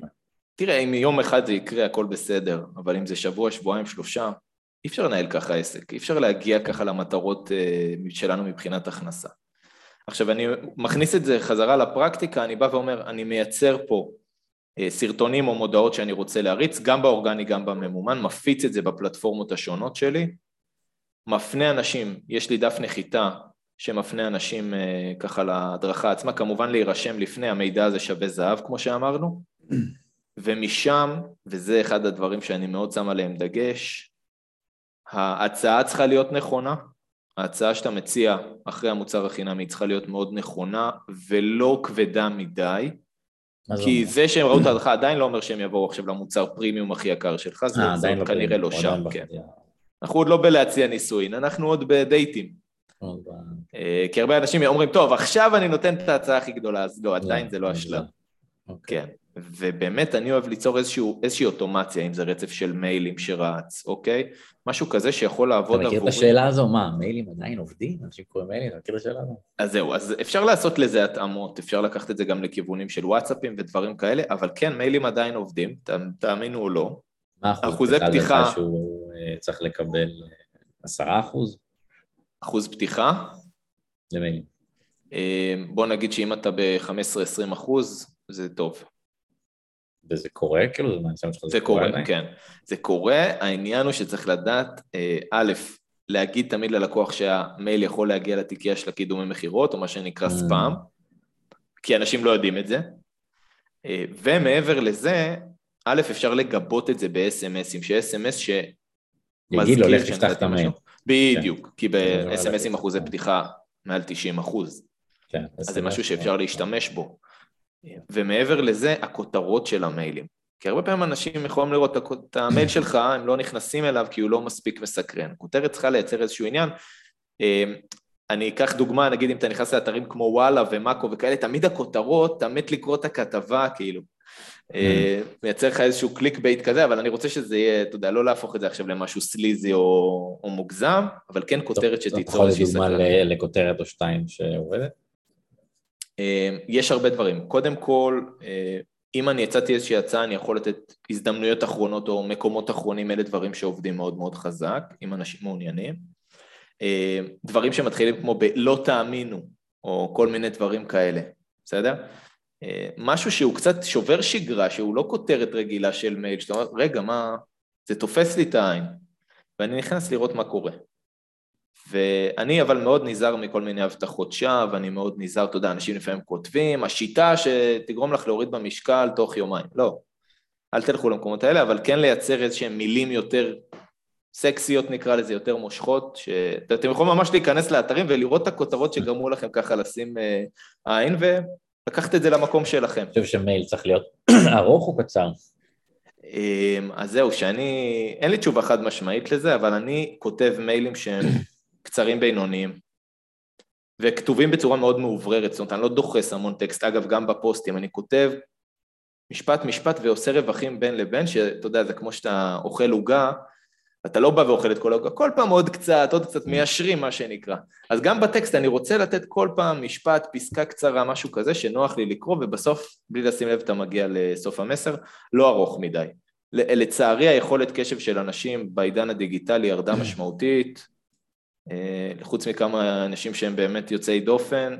תראה, אם יום אחד זה יקרה, הכל בסדר, אבל אם זה שבוע, שבועיים, שלושה, אי אפשר לנהל ככה עסק, אי אפשר להגיע ככה למטרות אה, שלנו מבחינת הכנסה. עכשיו, אני מכניס את זה חזרה לפרקטיקה, אני בא ואומר, אני מייצר פה אה, סרטונים או מודעות שאני רוצה להריץ, גם באורגני, גם בממומן, מפיץ את זה בפלטפורמות השונות שלי, מפנה אנשים, יש לי דף נחיתה שמפנה אנשים אה, ככה להדרכה עצמה, כמובן להירשם לפני, המידע הזה שווה זהב כמו שאמרנו, ומשם, וזה אחד הדברים שאני מאוד שם עליהם דגש, ההצעה צריכה להיות נכונה, ההצעה שאתה מציע אחרי המוצר החינמי צריכה להיות מאוד נכונה ולא כבדה מדי, כי לא. זה שהם ראו את ההדרכה עדיין לא אומר שהם יבואו עכשיו למוצר פרימיום הכי יקר שלך, זה, 아, זה לא כנראה לא שם, כן. אנחנו עוד לא בלהציע נישואין, אנחנו עוד בדייטים. אה, כי הרבה אנשים אומרים, טוב, עכשיו אני נותן את ההצעה הכי גדולה, אז לא, עדיין זה לא השלב. אוקיי. כן. ובאמת אני אוהב ליצור איזשהו, איזושהי אוטומציה, אם זה רצף של מיילים שרץ, אוקיי? משהו כזה שיכול לעבוד עבורי. אתה מכיר את השאלה הזו? מה, מיילים עדיין עובדים? אנשים קוראים מיילים? אתה מכיר את השאלה הזו? אז זהו, אז אפשר לעשות לזה התאמות, אפשר לקחת את זה גם לכיוונים של וואטסאפים ודברים כאלה, אבל כן, מיילים עדיין עובדים, תאמינו או לא. מה אחוז פתיחה שהוא אה, צריך לקבל אה, עשרה אחוז? אחוז פתיחה? למיילים. אה, בוא נגיד שאם אתה ב-15-20 אחוז, זה טוב. וזה קורה? כאילו, זה מהניסיון שלך זה קורה, קורה כן. זה קורה, העניין הוא שצריך לדעת, אה, א', להגיד תמיד ללקוח שהמייל יכול להגיע לתיקייה של הקידומי מכירות, או מה שנקרא ספאם, mm. כי אנשים לא יודעים את זה. אה, ומעבר לזה, א', אפשר לגבות את זה ב-SMSים, ש-SMS ש... יגיד לו, לך תפתח את המייל. בדיוק, כי ב-SMSים אחוזי פתיחה מעל 90 אחוז. כן, אז זה משהו שאפשר להשתמש בו. ומעבר לזה, הכותרות של המיילים. כי הרבה פעמים אנשים יכולים לראות את המייל שלך, הם לא נכנסים אליו כי הוא לא מספיק מסקרן. כותרת צריכה לייצר איזשהו עניין. אמ, אני אקח דוגמה, נגיד אם אתה נכנס לאתרים כמו וואלה ומאקו וכאלה, תמיד הכותרות, אתה מת לקרוא את הכתבה, כאילו. אה, מייצר לך איזשהו click bait כזה, אבל אני רוצה שזה יהיה, אתה יודע, לא להפוך את זה עכשיו למשהו sleazy או, או מוגזם, אבל כן כותרת שתיצור איזושהי סקרנות. אתה יכול לדוגמה לכותרת או שתיים שעובדת? אה, יש הרבה דברים. קודם כל, אה, אם אני יצרתי איזושהי הצעה, אני יכול לתת הזדמנויות אחרונות או מקומות אחרונים, אלה דברים שעובדים מאוד מאוד חזק, אם אנשים מעוניינים. אה, דברים שמתחילים כמו ב"לא תאמינו", או כל מיני דברים כאלה, בסדר? משהו שהוא קצת שובר שגרה, שהוא לא כותרת רגילה של מייל, שאתה אומר, רגע, מה, זה תופס לי את העין, ואני נכנס לראות מה קורה. ואני אבל מאוד נזהר מכל מיני הבטחות שווא, אני מאוד נזהר, אתה יודע, אנשים לפעמים כותבים, השיטה שתגרום לך להוריד במשקל תוך יומיים, לא. אל תלכו למקומות האלה, אבל כן לייצר איזשהם מילים יותר סקסיות נקרא לזה, יותר מושכות, שאתם יכולים ממש להיכנס לאתרים ולראות את הכותרות שגרמו לכם ככה לשים אה, עין ולקחת את זה למקום שלכם. אני חושב שמייל צריך להיות ארוך או קצר? אמ, אז זהו, שאני, אין לי תשובה חד משמעית לזה, אבל אני כותב מיילים שהם קצרים בינוניים, וכתובים בצורה מאוד מאובררת, זאת אומרת, אני לא דוחס המון טקסט, אגב, גם בפוסטים, אני כותב משפט משפט ועושה רווחים בין לבין, שאתה יודע, זה כמו שאתה אוכל עוגה, אתה לא בא ואוכל את כל העוגה, כל פעם עוד קצת, עוד קצת מיישרים מה שנקרא. אז גם בטקסט אני רוצה לתת כל פעם משפט, פסקה קצרה, משהו כזה שנוח לי לקרוא, ובסוף, בלי לשים לב, אתה מגיע לסוף המסר, לא ארוך מדי. לצערי היכולת קשב של אנשים בעידן הדיגיטלי ירדה משמעותית, חוץ מכמה אנשים שהם באמת יוצאי דופן,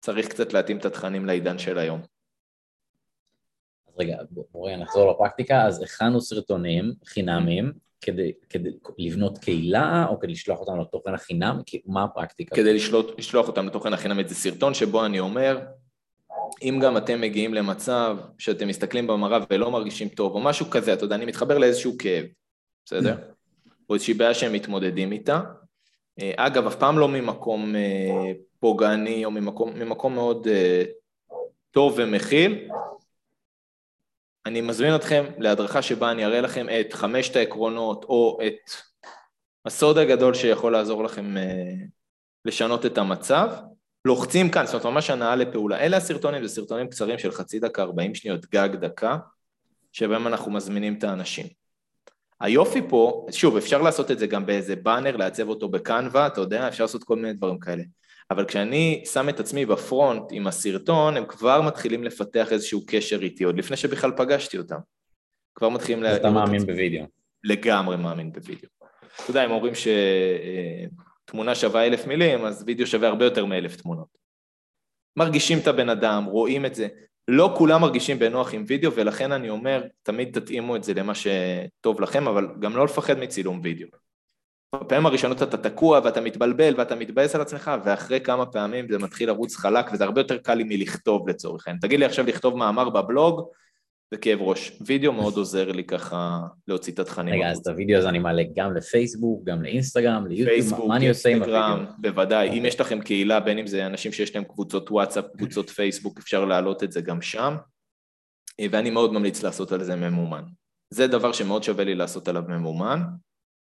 צריך קצת להתאים את התכנים לעידן של היום. אז רגע, בואי נחזור לפרקטיקה, אז הכנו סרטונים חינמיים כדי, כדי לבנות קהילה או כדי לשלוח אותם לתוכן החינם? מה הפרקטיקה? כדי לשלוח, לשלוח אותם לתוכן החינם, זה סרטון שבו אני אומר, אם גם אתם מגיעים למצב שאתם מסתכלים במראה ולא מרגישים טוב או משהו כזה, אתה יודע, אני מתחבר לאיזשהו כאב, בסדר? או איזושהי בעיה שהם מתמודדים איתה. אה, אגב, אף פעם לא ממקום אה, פוגעני או ממקום, ממקום מאוד אה, טוב ומכיל, אני מזמין אתכם להדרכה שבה אני אראה לכם את חמשת העקרונות או את הסוד הגדול שיכול לעזור לכם לשנות את המצב. לוחצים כאן, זאת אומרת ממש הנאה לפעולה. אלה הסרטונים, זה סרטונים קצרים של חצי דקה, 40 שניות, גג דקה, שבהם אנחנו מזמינים את האנשים. היופי פה, שוב, אפשר לעשות את זה גם באיזה באנר, לעצב אותו בקנווה, אתה יודע, אפשר לעשות כל מיני דברים כאלה. אבל כשאני שם את עצמי בפרונט עם הסרטון, הם כבר מתחילים לפתח איזשהו קשר איתי, עוד לפני שבכלל פגשתי אותם. כבר מתחילים... אז אתה מאמין בווידאו. לגמרי מאמין בווידאו. אתה יודע, הם אומרים שתמונה שווה אלף מילים, אז וידאו שווה הרבה יותר מאלף תמונות. מרגישים את הבן אדם, רואים את זה. לא כולם מרגישים בנוח עם וידאו, ולכן אני אומר, תמיד תתאימו את זה למה שטוב לכם, אבל גם לא לפחד מצילום וידאו. בפעמים הראשונות אתה תקוע ואתה מתבלבל ואתה מתבאס על עצמך ואחרי כמה פעמים זה מתחיל לרוץ חלק וזה הרבה יותר קל לי מלכתוב לצורך העניין. תגיד לי עכשיו לכתוב מאמר בבלוג, זה כאב ראש. וידאו מאוד עוזר לי ככה להוציא את התכנים. רגע, אז את הוידאו הזה אני מעלה גם לפייסבוק, גם לאינסטגרם, ליוטיוב, מה אני עושה עם הוידאו? בוודאי, אם יש לכם קהילה, בין אם זה אנשים שיש להם קבוצות וואטסאפ, קבוצות פייסבוק, אפשר להעלות את זה גם שם, ואני מאוד ממליץ לעשות על זה ממומן. זה דבר שמאוד שווה לי לעשות עליו ממומן.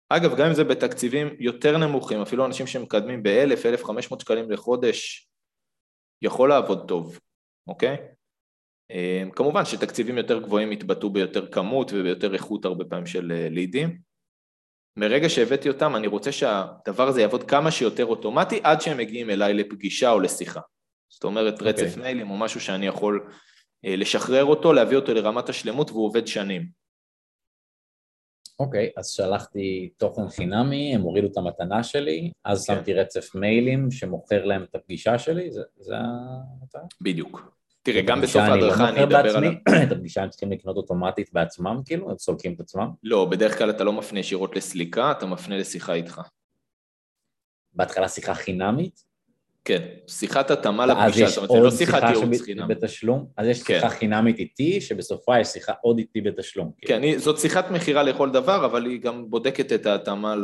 אגב, גם אם זה בתקציבים יותר נמוכים, אפילו אנשים שמקדמים ב-1,000, 1,500 שקלים לחודש, יכול לעבוד טוב, אוקיי? אה, כמובן שתקציבים יותר גבוהים יתבטאו ביותר כמות וביותר איכות הרבה פעמים של אה, לידים. מרגע שהבאתי אותם, אני רוצה שהדבר הזה יעבוד כמה שיותר אוטומטי עד שהם מגיעים אליי לפגישה או לשיחה. זאת אומרת, okay. רצף אוקיי. מיילים או משהו שאני יכול אה, לשחרר אותו, להביא אותו לרמת השלמות והוא עובד שנים. אוקיי, okay, אז שלחתי תוכן חינמי, הם הורידו את המתנה שלי, אז okay. כן. שמתי רצף מיילים שמוכר להם את הפגישה שלי, זה, זה המטרה? בדיוק. תראה, גם בסוף ההדרכה אני אדבר על... את הפגישה הם צריכים לקנות אוטומטית בעצמם, כאילו? הם סולקים את עצמם? לא, בדרך כלל אתה לא מפנה ישירות לסליקה, אתה מפנה לשיחה איתך. בהתחלה שיחה חינמית? כן, שיחת התאמה לפגישה, זאת אומרת, זה לא שיחת ייעוץ חינם. בתשלום? אז יש שיחה כן. חינמית איתי, שבסופה יש שיחה עוד איתי בתשלום. כן, כאילו. זאת שיחת מכירה לכל דבר, אבל היא גם בודקת את ההתאמה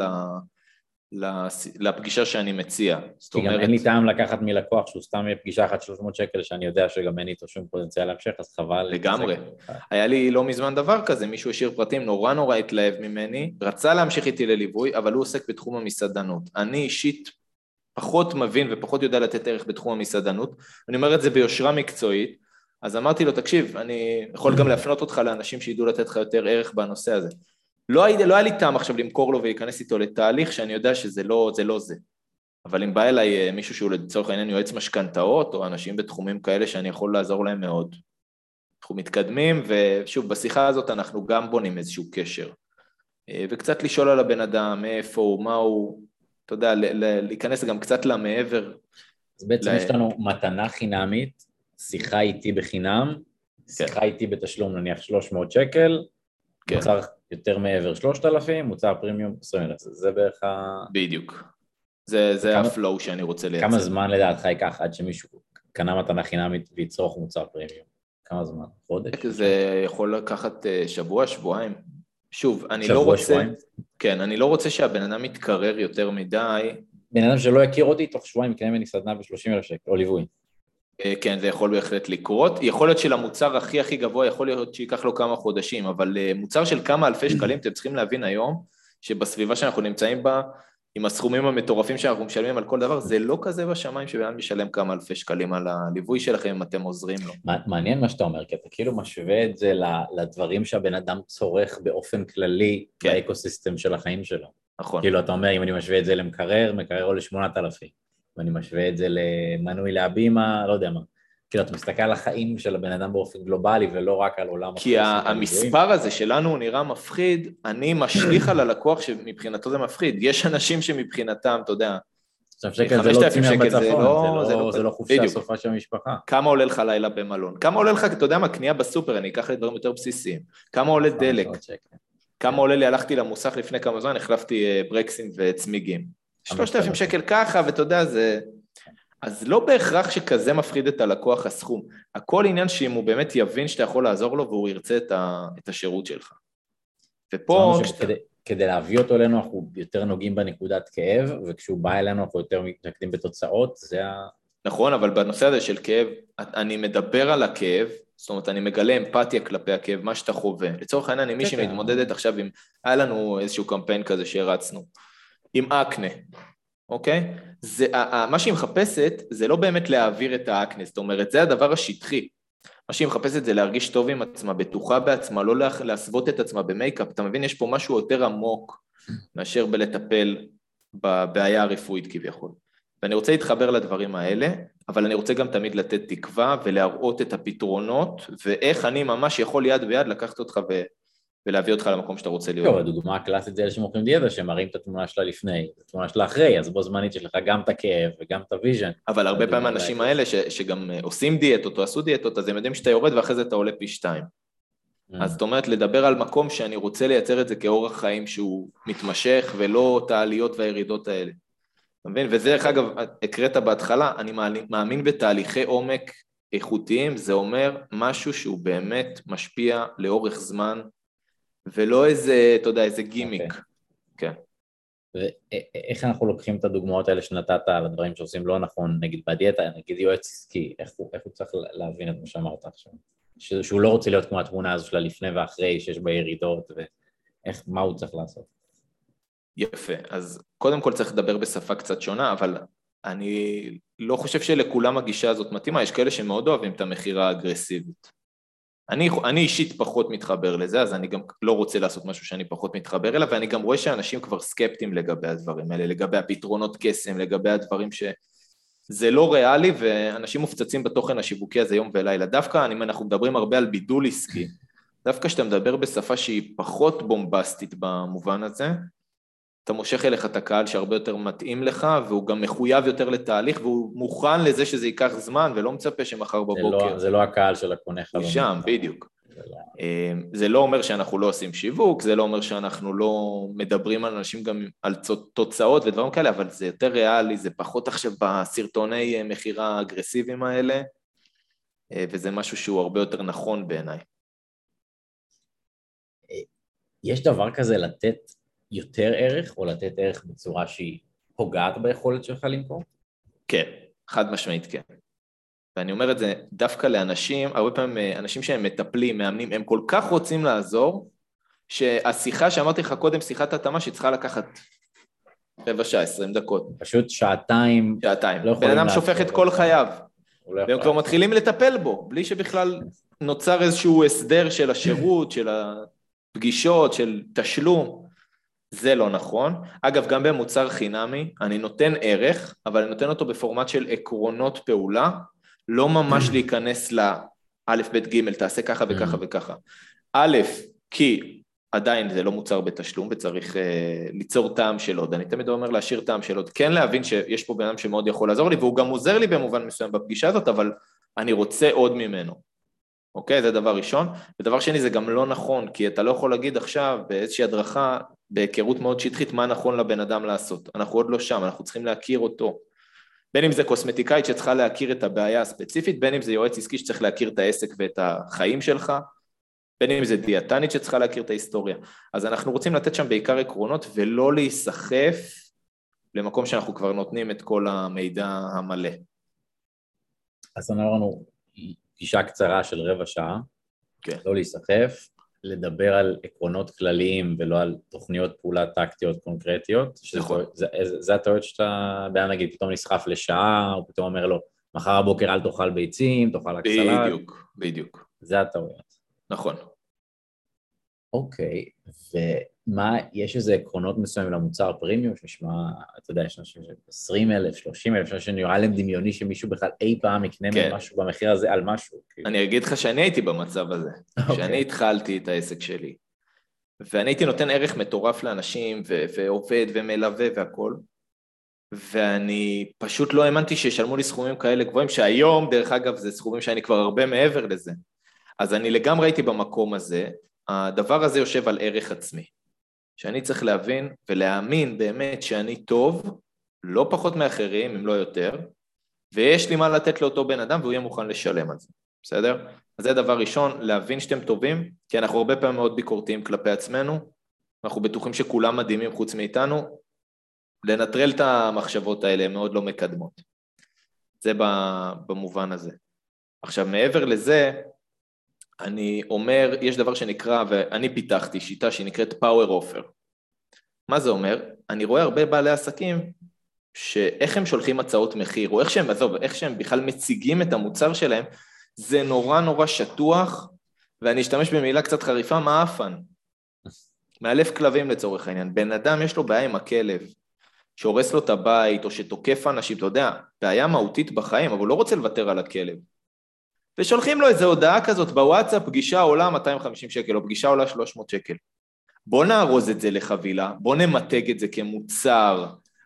לפגישה שאני מציע. כי גם אין לי טעם לקחת מלקוח שהוא סתם פגישה אחת 300 שקל, שאני יודע שגם אין איתו שום פוטנציאל להמשך, אז חבל. לגמרי. היה לי לא מזמן דבר כזה, מישהו השאיר פרטים, נורא נורא התלהב ממני, רצה להמשיך איתי לליווי, אבל הוא עוסק בתחום המסעדנות. אני אישית פחות מבין ופחות יודע לתת ערך בתחום המסעדנות, אני אומר את זה ביושרה מקצועית, אז אמרתי לו, תקשיב, אני יכול גם להפנות אותך לאנשים שידעו לתת לך יותר ערך בנושא הזה. לא, היה, לא היה לי טעם עכשיו למכור לו ולהיכנס איתו לתהליך שאני יודע שזה לא זה. לא זה. אבל אם בא אליי אה, מישהו שהוא לצורך העניין יועץ משכנתאות, או אנשים בתחומים כאלה שאני יכול לעזור להם מאוד. אנחנו מתקדמים, ושוב, בשיחה הזאת אנחנו גם בונים איזשהו קשר. אה, וקצת לשאול על הבן אדם, מאיפה הוא, מה הוא, אתה יודע, להיכנס גם קצת למעבר. אז בעצם ל... יש לנו מתנה חינמית, שיחה איתי בחינם, שיחה כן. איתי בתשלום נניח 300 שקל, כן. מוצר יותר מעבר 3,000, מוצר פרימיום 20,000, זה בערך ה... בדיוק. זה, זה כמה, הפלואו שאני רוצה לייצר. כמה זמן לדעתך ייקח עד שמישהו קנה מתנה חינמית ויצרוך מוצר פרימיום? כמה זמן? חודש? זה יכול לקחת אה, שבוע, שבועיים. שוב, אני שבוע, לא רוצה... שבוע, שבועיים? כן, אני לא רוצה שהבן אדם יתקרר יותר מדי. בן אדם שלא יכיר אותי, תוך שבועיים יקנה ממני סדנה ב-30 אלף שקל, או ליווי. אה, כן, זה יכול בהחלט לקרות. יכול להיות שלמוצר הכי הכי גבוה, יכול להיות שייקח לו כמה חודשים, אבל אה, מוצר של כמה אלפי שקלים, אתם צריכים להבין היום, שבסביבה שאנחנו נמצאים בה, עם הסכומים המטורפים שאנחנו משלמים על כל דבר, זה לא כזה בשמיים שבן אדם משלם כמה אלפי שקלים על הליווי שלכם אם אתם עוזרים לו. מעניין מה שאתה אומר, כי אתה כאילו משווה את זה לדברים שהבן אדם צורך באופן כללי כן. באקוסיסטם של החיים שלו. נכון. כאילו אתה אומר, אם אני משווה את זה למקרר, מקרר עולה שמונת אלפים. ואני משווה את זה למנוי להבימה, לא יודע מה. כאילו, אתה מסתכל על החיים של הבן אדם באופן גלובלי ולא רק על עולם... כי המספר הזה שלנו הוא נראה מפחיד, אני משליך על הלקוח שמבחינתו זה מפחיד. יש אנשים שמבחינתם, אתה יודע, עכשיו שקל לא לא, זה לא, זה לא חופשה סופה של המשפחה. כמה עולה לך לילה במלון? כמה עולה לך, אתה יודע מה, קנייה בסופר, אני אקח לדברים יותר בסיסיים. כמה עולה דלק? כמה עולה לי, הלכתי למוסך לפני כמה זמן, החלפתי אה, ברקסים וצמיגים. שלושת אלפים שקל ככה, ואתה יודע, זה... אז לא בהכרח שכזה מפחיד את הלקוח הסכום. הכל עניין שאם הוא באמת יבין שאתה יכול לעזור לו והוא ירצה את, ה, את השירות שלך. ופה... כשאתה... כדי, כדי להביא אותו אלינו אנחנו יותר נוגעים בנקודת כאב, וכשהוא בא אלינו אנחנו יותר מתנגדים בתוצאות, זה ה... נכון, אבל בנושא הזה של כאב, אני מדבר על הכאב, זאת אומרת, אני מגלה אמפתיה כלפי הכאב, מה שאתה חווה. לצורך העניין, אם מישהי. מתמודדת עכשיו עם... היה לנו איזשהו קמפיין כזה שהרצנו, עם אקנה, אוקיי? זה, מה שהיא מחפשת זה לא באמת להעביר את האקנה, זאת אומרת, זה הדבר השטחי. מה שהיא מחפשת זה להרגיש טוב עם עצמה, בטוחה בעצמה, לא להסוות את עצמה במייקאפ, אתה מבין? יש פה משהו יותר עמוק מאשר בלטפל בבעיה הרפואית כביכול. ואני רוצה להתחבר לדברים האלה, אבל אני רוצה גם תמיד לתת תקווה ולהראות את הפתרונות, ואיך אני ממש יכול יד ביד לקחת אותך. ולהביא אותך למקום שאתה רוצה להיות. טוב, הדוגמה הקלאסית זה אלה שמוכרים דיאטה, שמראים את התמונה שלה לפני, את התמונה שלה אחרי, אז בו זמנית יש לך גם את הכאב וגם את ה vision. אבל הרבה פעמים האנשים האלה ש, שגם אה, עושים דיאטות או עשו דיאטות, אז הם יודעים שאתה יורד ואחרי זה אתה עולה פי שתיים. Mm. אז זאת אומרת, לדבר על מקום שאני רוצה לייצר את זה כאורח חיים שהוא מתמשך ולא את העליות והירידות האלה. אתה מבין? וזה, דרך אגב, הקראת בהתחלה, אני מאמין בתהליכי עומק איכותיים, זה אומר משהו שהוא באמת משפיע לאורך זמן ולא איזה, אתה יודע, איזה גימיק. Okay. אוקיי. כן. ואיך אנחנו לוקחים את הדוגמאות האלה שנתת על הדברים שעושים לא נכון, נגיד בדיאטה, נגיד יועץ עסקי, איך הוא, איך הוא צריך להבין את מה שאמרת עכשיו? שהוא לא רוצה להיות כמו התמונה הזו של הלפני ואחרי, שיש בה ירידות, ואיך, מה הוא צריך לעשות? יפה, אז קודם כל צריך לדבר בשפה קצת שונה, אבל אני לא חושב שלכולם הגישה הזאת מתאימה, יש כאלה שמאוד אוהבים את המכירה האגרסיבית. אני, אני אישית פחות מתחבר לזה, אז אני גם לא רוצה לעשות משהו שאני פחות מתחבר אליו, ואני גם רואה שאנשים כבר סקפטיים לגבי הדברים האלה, לגבי הפתרונות קסם, לגבי הדברים שזה לא ריאלי, ואנשים מופצצים בתוכן השיווקי הזה יום ולילה. דווקא, אם אנחנו מדברים הרבה על בידול עסקי, דווקא כשאתה מדבר בשפה שהיא פחות בומבסטית במובן הזה, אתה מושך אליך את הקהל שהרבה יותר מתאים לך, והוא גם מחויב יותר לתהליך, והוא מוכן לזה שזה ייקח זמן, ולא מצפה שמחר בבוקר... זה לא, זה לא הקהל של הקונה חלום. שם, בדיוק. זה לא... אמ, זה לא אומר שאנחנו לא עושים שיווק, זה לא אומר שאנחנו לא מדברים על אנשים גם על תוצאות ודברים כאלה, אבל זה יותר ריאלי, זה פחות עכשיו בסרטוני אה, מכירה האגרסיביים האלה, אה, וזה משהו שהוא הרבה יותר נכון בעיניי. יש דבר כזה לתת יותר ערך, או לתת ערך בצורה שהיא פוגעת ביכולת שלך למכור? כן, חד משמעית כן. ואני אומר את זה דווקא לאנשים, הרבה פעמים אה, אנשים שהם מטפלים, מאמנים, הם כל כך רוצים לעזור, שהשיחה שאמרתי לך קודם, שיחת התאמה שצריכה לקחת רבע שעה, עשרים דקות. פשוט שעתיים. שעתיים. לא בן אדם שופך את כל חייו. לא והם כבר מתחילים לטפל בו, בלי שבכלל נוצר איזשהו הסדר של השירות, של הפגישות, של תשלום. זה לא נכון. אגב, גם במוצר חינמי, אני נותן ערך, אבל אני נותן אותו בפורמט של עקרונות פעולה, לא ממש להיכנס לאלף, בית, גימל, תעשה ככה וככה mm. וככה. א', כי עדיין זה לא מוצר בתשלום וצריך uh, ליצור טעם של עוד, אני תמיד אומר להשאיר טעם של עוד, כן להבין שיש פה בן אדם שמאוד יכול לעזור לי, והוא גם עוזר לי במובן מסוים בפגישה הזאת, אבל אני רוצה עוד ממנו, אוקיי? זה דבר ראשון. ודבר שני, זה גם לא נכון, כי אתה לא יכול להגיד עכשיו באיזושהי הדרכה, בהיכרות מאוד שטחית, מה נכון לבן אדם לעשות. אנחנו עוד לא שם, אנחנו צריכים להכיר אותו. בין אם זה קוסמטיקאית שצריכה להכיר את הבעיה הספציפית, בין אם זה יועץ עסקי שצריך להכיר את העסק ואת החיים שלך, בין אם זה דיאטנית שצריכה להכיר את ההיסטוריה. אז אנחנו רוצים לתת שם בעיקר עקרונות ולא להיסחף למקום שאנחנו כבר נותנים את כל המידע המלא. אז אמרנו, פגישה קצרה של רבע שעה, כן. לא להיסחף, לדבר על עקרונות כלליים ולא על תוכניות פעולה טקטיות קונקרטיות. נכון. זה, זה, זה הטעות שאתה, בעיה נגיד, פתאום נסחף לשעה, או פתאום אומר לו, מחר הבוקר אל תאכל ביצים, תאכל אקסלט. בדיוק, בדיוק. זה הטעויות. נכון. אוקיי, ומה, יש איזה עקרונות מסוימים למוצר פרימיום שנשמע, אתה יודע, יש אנשים ש 20 אלף, 30 אלף, שנראה להם דמיוני שמישהו בכלל אי פעם יקנה כן. משהו במחיר הזה על משהו. כאילו. אני אגיד לך שאני הייתי במצב הזה, אוקיי. שאני התחלתי את העסק שלי, ואני הייתי נותן ערך מטורף לאנשים, ו- ועובד ומלווה והכול, ואני פשוט לא האמנתי שישלמו לי סכומים כאלה גבוהים, שהיום, דרך אגב, זה סכומים שאני כבר הרבה מעבר לזה. אז אני לגמרי הייתי במקום הזה, הדבר הזה יושב על ערך עצמי, שאני צריך להבין ולהאמין באמת שאני טוב, לא פחות מאחרים, אם לא יותר, ויש לי מה לתת לאותו בן אדם והוא יהיה מוכן לשלם על זה, בסדר? אז זה דבר ראשון, להבין שאתם טובים, כי אנחנו הרבה פעמים מאוד ביקורתיים כלפי עצמנו, אנחנו בטוחים שכולם מדהימים חוץ מאיתנו, לנטרל את המחשבות האלה, הן מאוד לא מקדמות. זה במובן הזה. עכשיו, מעבר לזה, אני אומר, יש דבר שנקרא, ואני פיתחתי שיטה שנקראת power offer. מה זה אומר? אני רואה הרבה בעלי עסקים שאיך הם שולחים הצעות מחיר, או איך שהם, עזוב, איך שהם בכלל מציגים את המוצר שלהם, זה נורא נורא שטוח, ואני אשתמש במילה קצת חריפה, מעפן. מאלף כלבים לצורך העניין. בן אדם יש לו בעיה עם הכלב, שהורס לו את הבית, או שתוקף אנשים, אתה יודע, בעיה מהותית בחיים, אבל הוא לא רוצה לוותר על הכלב. ושולחים לו איזו הודעה כזאת בוואטסאפ, פגישה עולה 250 שקל, או פגישה עולה 300 שקל. בוא נארוז את זה לחבילה, בוא נמתג את זה כמוצר,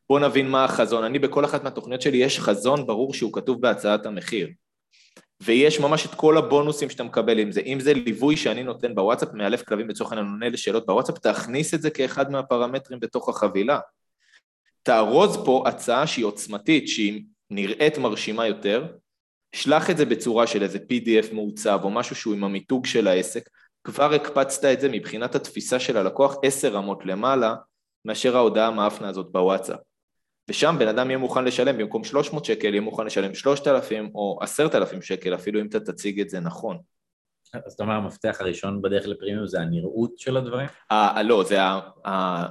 בוא נבין מה החזון. אני בכל אחת מהתוכניות שלי יש חזון ברור שהוא כתוב בהצעת המחיר. ויש ממש את כל הבונוסים שאתה מקבל עם זה. אם זה ליווי שאני נותן בוואטסאפ, מאלף כלבים לצורך העניין עונה לשאלות בוואטסאפ, תכניס את זה כאחד מהפרמטרים בתוך החבילה. תארוז פה הצעה שהיא עוצמתית, שהיא נראית מרשימה יותר, שלח את זה בצורה של איזה PDF מעוצב או משהו שהוא עם המיתוג של העסק, כבר הקפצת את זה מבחינת התפיסה של הלקוח עשר רמות למעלה מאשר ההודעה המאפנה הזאת בוואטסאפ. ושם בן אדם יהיה מוכן לשלם במקום 300 שקל, יהיה מוכן לשלם 3,000 או 10,000 שקל, אפילו אם אתה תציג את זה נכון. אז אתה אומר המפתח הראשון בדרך לפרימיום זה הנראות של הדברים? 아, לא, זה ה, ה,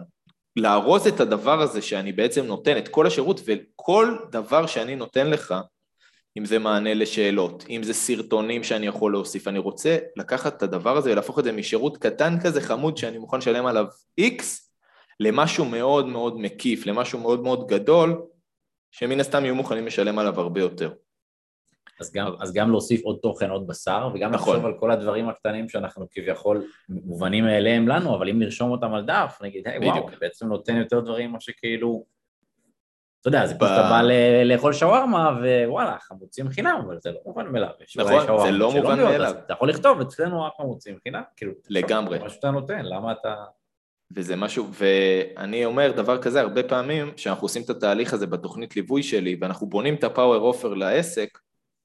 לארוז את הדבר הזה שאני בעצם נותן, את כל השירות וכל דבר שאני נותן לך אם זה מענה לשאלות, אם זה סרטונים שאני יכול להוסיף, אני רוצה לקחת את הדבר הזה ולהפוך את זה משירות קטן כזה חמוד שאני מוכן לשלם עליו X למשהו מאוד מאוד מקיף, למשהו מאוד מאוד גדול, שמן הסתם יהיו מוכנים לשלם עליו הרבה יותר. אז גם, אז גם להוסיף עוד תוכן, עוד בשר, וגם נכון. לחשוב על כל הדברים הקטנים שאנחנו כביכול מובנים מאליהם לנו, אבל אם נרשום אותם על דף, נגיד, היי, וואו, בעצם נותן יותר דברים מה שכאילו אתה יודע, זה כמו שאתה בא לאכול שווארמה, ווואלה, חמוצים חינם, אבל זה לא מובן מאליו. נכון, זה לא מובן מאליו. אתה יכול לכתוב, אצלנו רק חמוצים חינם, כאילו, לגמרי. מה שאתה נותן, למה אתה... וזה משהו, ואני אומר דבר כזה הרבה פעמים, כשאנחנו עושים את התהליך הזה בתוכנית ליווי שלי, ואנחנו בונים את הפאוור אופר לעסק,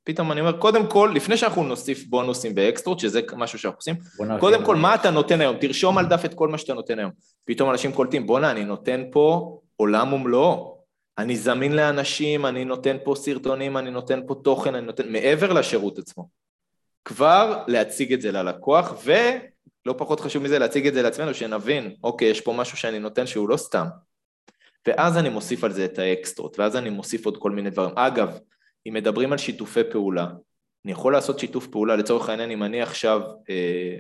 פתאום אני אומר, קודם כל, לפני שאנחנו נוסיף בונוסים באקסטרות, שזה משהו שאנחנו עושים, קודם כל, מה אתה נותן היום? תרשום על דף את כל מה שאתה נותן היום. פתאום אנשים קולטים, בואנה, אני נותן פה עולם ומלואו. אני זמין לאנשים, אני נותן פה סרטונים, אני נותן פה תוכן, אני נותן, מעבר לשירות עצמו. כבר להציג את זה ללקוח, ולא פחות חשוב מזה, להציג את זה לעצמנו, שנבין, אוקיי, יש פה משהו שאני נותן שהוא לא סתם. ואז אני מוסיף על זה את האקסטרות, ואז אני מוסיף עוד כל מיני דברים. אגב, אם מדברים על שיתופי פעולה, אני יכול לעשות שיתוף פעולה, לצורך העניין, אם אני עכשיו אה,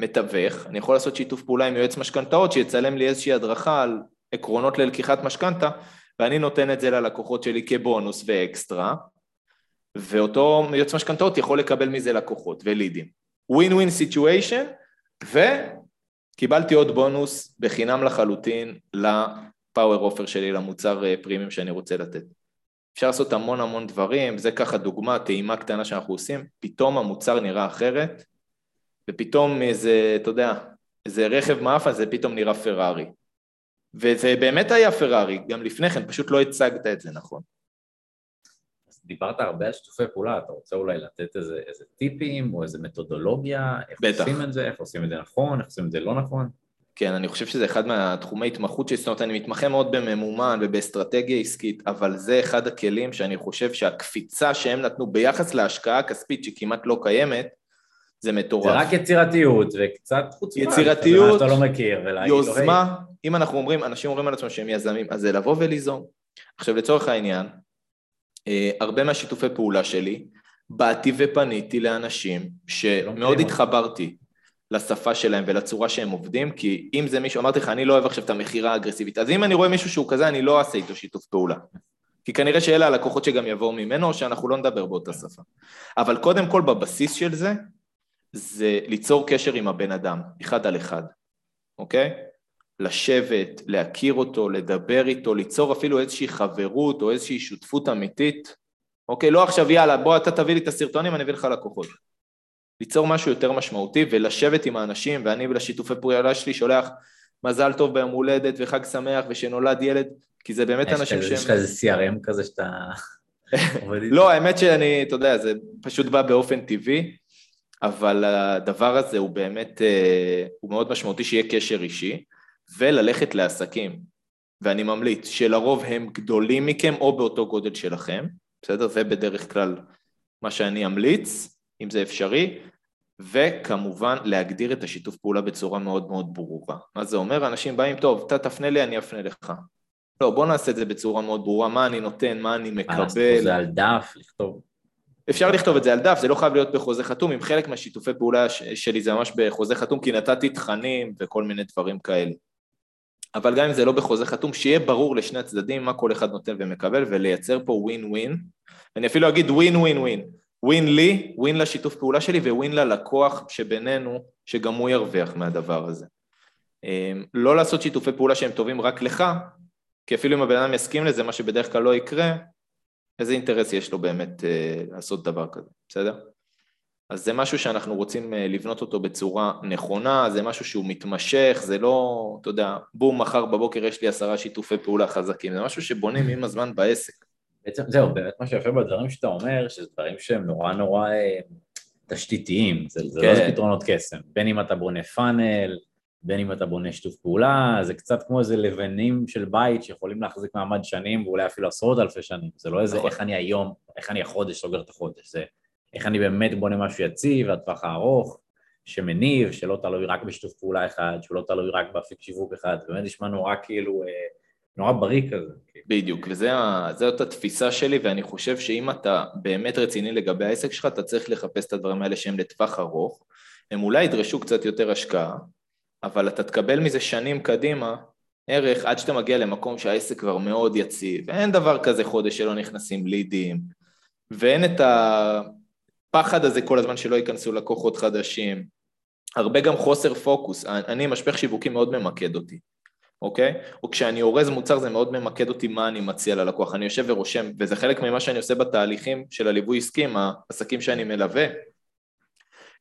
מתווך, אני יכול לעשות שיתוף פעולה עם יועץ משכנתאות שיצלם לי איזושהי הדרכה על עקרונות ללקיחת משכנתה, ואני נותן את זה ללקוחות שלי כבונוס ואקסטרה, ואותו יועץ משכנתאות יכול לקבל מזה לקוחות ולידים. win win situation, וקיבלתי עוד בונוס בחינם לחלוטין ל power offer שלי, למוצר פרימיום שאני רוצה לתת. אפשר לעשות המון המון דברים, זה ככה דוגמה, טעימה קטנה שאנחנו עושים, פתאום המוצר נראה אחרת, ופתאום איזה, אתה יודע, איזה רכב מאפן זה פתאום נראה פרארי. וזה באמת היה פרארי, גם לפני כן, פשוט לא הצגת את זה נכון. דיברת הרבה על שיתופי פעולה, אתה רוצה אולי לתת איזה, איזה טיפים או איזה מתודולוגיה, איך בטח. עושים את זה, איך עושים את זה נכון, איך עושים את זה לא נכון? כן, אני חושב שזה אחד מהתחומי התמחות שלי, זאת אומרת, אני מתמחה מאוד בממומן ובאסטרטגיה עסקית, אבל זה אחד הכלים שאני חושב שהקפיצה שהם נתנו ביחס להשקעה הכספית שכמעט לא קיימת, זה מטורף. זה רק יצירתיות וקצת חוצפה. יצירתיות, שאתה לא מכיר. לו, יוזמה, "היי, אם אנחנו אומרים, אנשים אומרים על עצמם שהם יזמים, אז זה לבוא וליזום. עכשיו לצורך העניין, אה, הרבה מהשיתופי פעולה שלי, באתי ופניתי לאנשים שמאוד מכירים התחברתי לשפה שלהם ולצורה שהם עובדים, כי אם זה מישהו, אמרתי לך, אני לא אוהב עכשיו את המכירה האגרסיבית, אז אם אני רואה מישהו שהוא כזה, אני לא אעשה איתו שיתוף פעולה. כי כנראה שאלה הלקוחות שגם יבואו ממנו, או שאנחנו לא נדבר באותה שפה. אבל קודם כל, בבסיס של זה, זה ליצור קשר עם הבן אדם, אחד על אחד, אוקיי? לשבת, להכיר אותו, לדבר איתו, ליצור אפילו איזושהי חברות או איזושהי שותפות אמיתית, אוקיי? לא עכשיו יאללה, בוא אתה תביא לי את הסרטונים, אני אביא לך לקוחות. ליצור משהו יותר משמעותי ולשבת עם האנשים, ואני לשיתופי פעולה שלי שולח מזל טוב ביום הולדת וחג שמח ושנולד ילד, כי זה באמת אנשים שהם... יש לך איזה CRM כזה שאתה... לא, האמת שאני, אתה יודע, זה פשוט בא באופן טבעי, אבל הדבר הזה הוא באמת, אה, הוא מאוד משמעותי שיהיה קשר אישי, וללכת לעסקים. ואני ממליץ שלרוב הם גדולים מכם או באותו גודל שלכם, בסדר? זה בדרך כלל מה שאני אמליץ, אם זה אפשרי, וכמובן להגדיר את השיתוף פעולה בצורה מאוד מאוד ברורה. מה זה אומר? אנשים באים, טוב, אתה תפנה לי, אני אפנה לך. לא, בוא נעשה את זה בצורה מאוד ברורה, מה אני נותן, מה אני מה, לעשות מקבל. זה על דף, לכתוב. אפשר לכתוב את זה על דף, זה לא חייב להיות בחוזה חתום, עם חלק מהשיתופי פעולה שלי זה ממש בחוזה חתום, כי נתתי תכנים וכל מיני דברים כאלה. אבל גם אם זה לא בחוזה חתום, שיהיה ברור לשני הצדדים מה כל אחד נותן ומקבל, ולייצר פה ווין ווין. אני אפילו אגיד ווין ווין ווין. ווין לי, ווין לשיתוף פעולה שלי, וווין ללקוח שבינינו, שגם הוא ירוויח מהדבר הזה. אמ, לא לעשות שיתופי פעולה שהם טובים רק לך, כי אפילו אם הבן אדם יסכים לזה, מה שבדרך כלל לא יקרה, איזה אינטרס יש לו באמת אה, לעשות דבר כזה, בסדר? אז זה משהו שאנחנו רוצים אה, לבנות אותו בצורה נכונה, זה משהו שהוא מתמשך, זה לא, אתה יודע, בום, מחר בבוקר יש לי עשרה שיתופי פעולה חזקים, זה משהו שבונים עם הזמן בעסק. בעצם זהו, באמת מה שיפה בדברים שאתה אומר, שזה דברים שהם נורא נורא אה, תשתיתיים, זה, זה לא כן. זה פתרונות קסם, בין אם אתה בונה פאנל, בין אם אתה בונה שיתוף פעולה, זה קצת כמו איזה לבנים של בית שיכולים להחזיק מעמד שנים ואולי אפילו עשרות אלפי שנים, זה לא איזה נכון. איך אני היום, איך אני החודש סוגר את החודש, זה איך אני באמת בונה משהו יציב, לטווח הארוך, שמניב, שלא תלוי רק בשיתוף פעולה אחד, שלא תלוי רק באפיק שיווק אחד, באמת נשמע נורא כאילו, אה, נורא בריא כזה. בדיוק, וזאת התפיסה שלי, ואני חושב שאם אתה באמת רציני לגבי העסק שלך, אתה צריך לחפש את הדברים האלה שהם לטווח ארוך. הם אולי ידרשו קצת יותר השקעה, אבל אתה תקבל מזה שנים קדימה ערך עד שאתה מגיע למקום שהעסק כבר מאוד יציב. אין דבר כזה חודש שלא נכנסים לידים, ואין את הפחד הזה כל הזמן שלא ייכנסו לקוחות חדשים. הרבה גם חוסר פוקוס. אני, משפך שיווקי מאוד ממקד אותי. אוקיי? או כשאני אורז מוצר זה מאוד ממקד אותי מה אני מציע ללקוח, אני יושב ורושם, וזה חלק ממה שאני עושה בתהליכים של הליווי עסקי, העסקים שאני מלווה,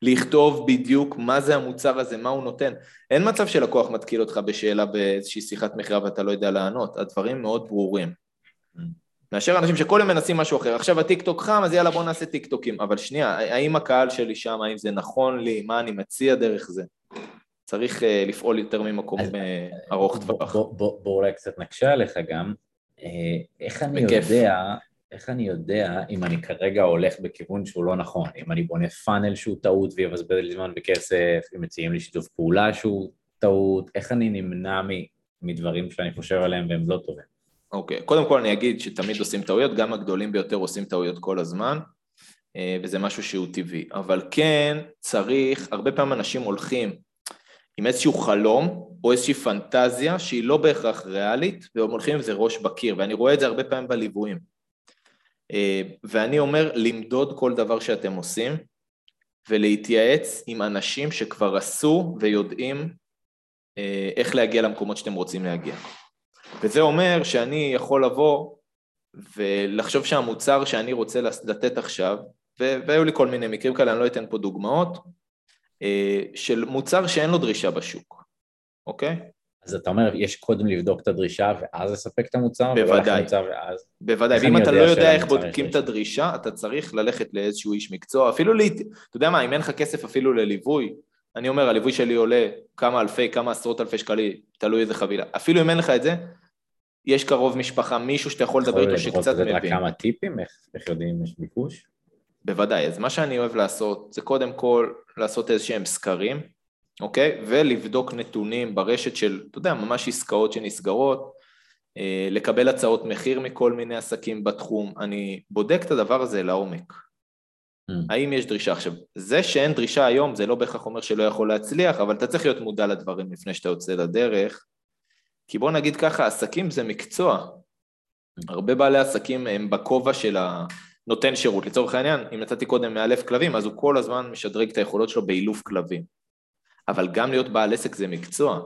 לכתוב בדיוק מה זה המוצר הזה, מה הוא נותן. אין מצב שלקוח מתקיל אותך בשאלה באיזושהי שיחת מכירה ואתה לא יודע לענות, הדברים מאוד ברורים. מאשר אנשים שכל יום מנסים משהו אחר, עכשיו הטיקטוק חם, אז יאללה בוא נעשה טיקטוקים, אבל שנייה, האם הקהל שלי שם, האם זה נכון לי, מה אני מציע דרך זה? צריך uh, לפעול יותר ממקום אז- uh, ארוך טווח. בוא- בוא בוא אולי קצת נקשה עליך גם, אה, איך אני בכיף. יודע, איך אני יודע אם אני כרגע הולך בכיוון שהוא לא נכון, אם אני בונה פאנל שהוא טעות ויבזבז לי זמן וכסף, אם מציעים לי שיתוף פעולה שהוא טעות, איך אני נמנע מדברים שאני חושב עליהם והם לא טובים. אוקיי, קודם כל אני אגיד שתמיד עושים טעויות, גם הגדולים ביותר עושים טעויות כל הזמן, אה, וזה משהו שהוא טבעי. אבל כן צריך, הרבה פעמים אנשים הולכים עם איזשהו חלום או איזושהי פנטזיה שהיא לא בהכרח ריאלית, והם הולכים עם זה ראש בקיר, ואני רואה את זה הרבה פעמים בליוויים. אה, ואני אומר, למדוד כל דבר שאתם עושים, ולהתייעץ עם אנשים שכבר עשו ויודעים אה, איך להגיע למקומות שאתם רוצים להגיע. וזה אומר שאני יכול לבוא ולחשוב שהמוצר שאני רוצה לתת עכשיו, והיו לי כל מיני מקרים כאלה, אני לא אתן פה דוגמאות, אה, של מוצר שאין לו דרישה בשוק, אוקיי? אז אתה אומר, יש קודם לבדוק את הדרישה ואז לספק את המוצר? בוודאי. ואז... בוודאי, ואם אתה לא יודע איך בודקים את הדרישה, אתה צריך ללכת לאיזשהו איש מקצוע, אפילו, לי, אתה יודע מה, אם אין לך כסף אפילו לליווי, אני אומר, הליווי שלי עולה כמה אלפי, כמה עשרות אלפי שקלים, תלוי איזה חבילה. אפילו אם אין לך את זה, יש קרוב משפחה, מישהו שאתה יכול לדבר איתו שקצת מבין. יכול לתת כמה טיפים, איך, איך יודעים אם יש ביקוש? בוודאי, אז מה שאני אוהב לעשות, זה קודם כל לעשות איזה שהם סקרים, אוקיי? ולבדוק נתונים ברשת של, אתה יודע, ממש עסקאות שנסגרות, אה, לקבל הצעות מחיר מכל מיני עסקים בתחום. אני בודק את הדבר הזה לעומק. Mm. האם יש דרישה? עכשיו, זה שאין דרישה היום זה לא בהכרח אומר שלא יכול להצליח, אבל אתה צריך להיות מודע לדברים לפני שאתה יוצא לדרך, כי בוא נגיד ככה, עסקים זה מקצוע. הרבה בעלי עסקים הם בכובע של הנותן שירות. לצורך העניין, אם נתתי קודם מאלף כלבים, אז הוא כל הזמן משדרג את היכולות שלו באילוף כלבים. אבל גם להיות בעל עסק זה מקצוע.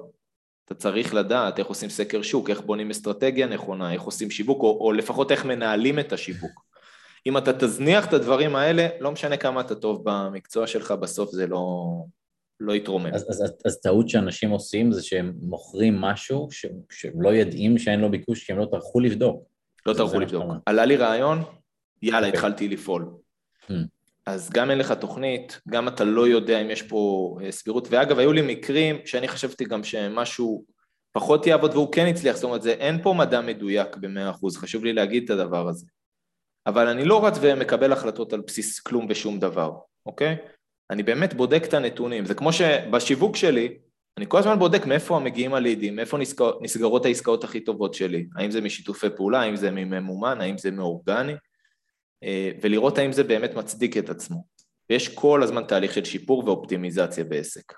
אתה צריך לדעת איך עושים סקר שוק, איך בונים אסטרטגיה נכונה, איך עושים שיווק, או, או לפחות איך מנהלים את השיווק. אם אתה תזניח את הדברים האלה, לא משנה כמה אתה טוב במקצוע שלך, בסוף זה לא, לא יתרומם. אז, אז, אז טעות שאנשים עושים זה שהם מוכרים משהו ש, שהם לא יודעים שאין לו ביקוש, כי הם לא טרחו לבדוק. לא טרחו לבדוק. עלה לי רעיון, יאללה, okay. אוקיי. התחלתי לפעול. Hmm. אז גם אין לך תוכנית, גם אתה לא יודע אם יש פה אה, סבירות, ואגב, היו לי מקרים שאני חשבתי גם שמשהו פחות יעבוד והוא כן הצליח, זאת אומרת, זה, אין פה מדע מדויק במאה אחוז, חשוב לי להגיד את הדבר הזה. אבל אני לא רץ ומקבל החלטות על בסיס כלום ושום דבר, אוקיי? אני באמת בודק את הנתונים, זה כמו שבשיווק שלי, אני כל הזמן בודק מאיפה מגיעים הלידים, מאיפה נסגר, נסגרות העסקאות הכי טובות שלי, האם זה משיתופי פעולה, האם זה ממומן, האם זה מאורגני, ולראות האם זה באמת מצדיק את עצמו. ויש כל הזמן תהליך של שיפור ואופטימיזציה בעסק.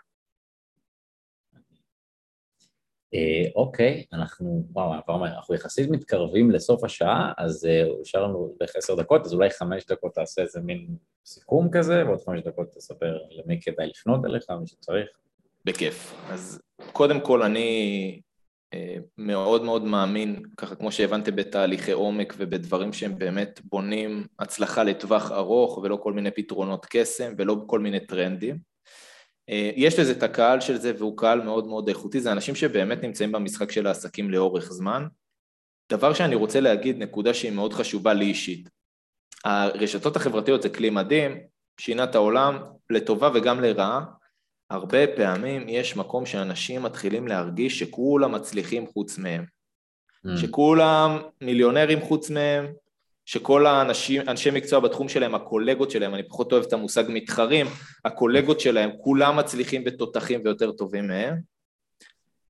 אה, אוקיי, אנחנו, וואו, עברנו, אנחנו יחסית מתקרבים לסוף השעה, אז נשאר אה, לנו בערך עשר דקות, אז אולי חמש דקות תעשה איזה מין סיכום כזה, ועוד חמש דקות תספר למי כדאי לפנות אליך, מי שצריך. בכיף. אז קודם כל אני אה, מאוד מאוד מאמין, ככה כמו שהבנתם בתהליכי עומק ובדברים שהם באמת בונים הצלחה לטווח ארוך ולא כל מיני פתרונות קסם ולא כל מיני טרנדים. אה, יש לזה את הקהל של זה והוא קהל מאוד מאוד איכותי, זה אנשים שבאמת נמצאים במשחק של העסקים לאורך זמן. דבר שאני רוצה להגיד, נקודה שהיא מאוד חשובה לי אישית. הרשתות החברתיות זה כלי מדהים, שינה את העולם לטובה וגם לרעה, הרבה פעמים יש מקום שאנשים מתחילים להרגיש שכולם מצליחים חוץ מהם. Mm. שכולם מיליונרים חוץ מהם, שכל האנשים, אנשי מקצוע בתחום שלהם, הקולגות שלהם, אני פחות אוהב את המושג מתחרים, הקולגות שלהם, כולם מצליחים ותותחים ויותר טובים מהם.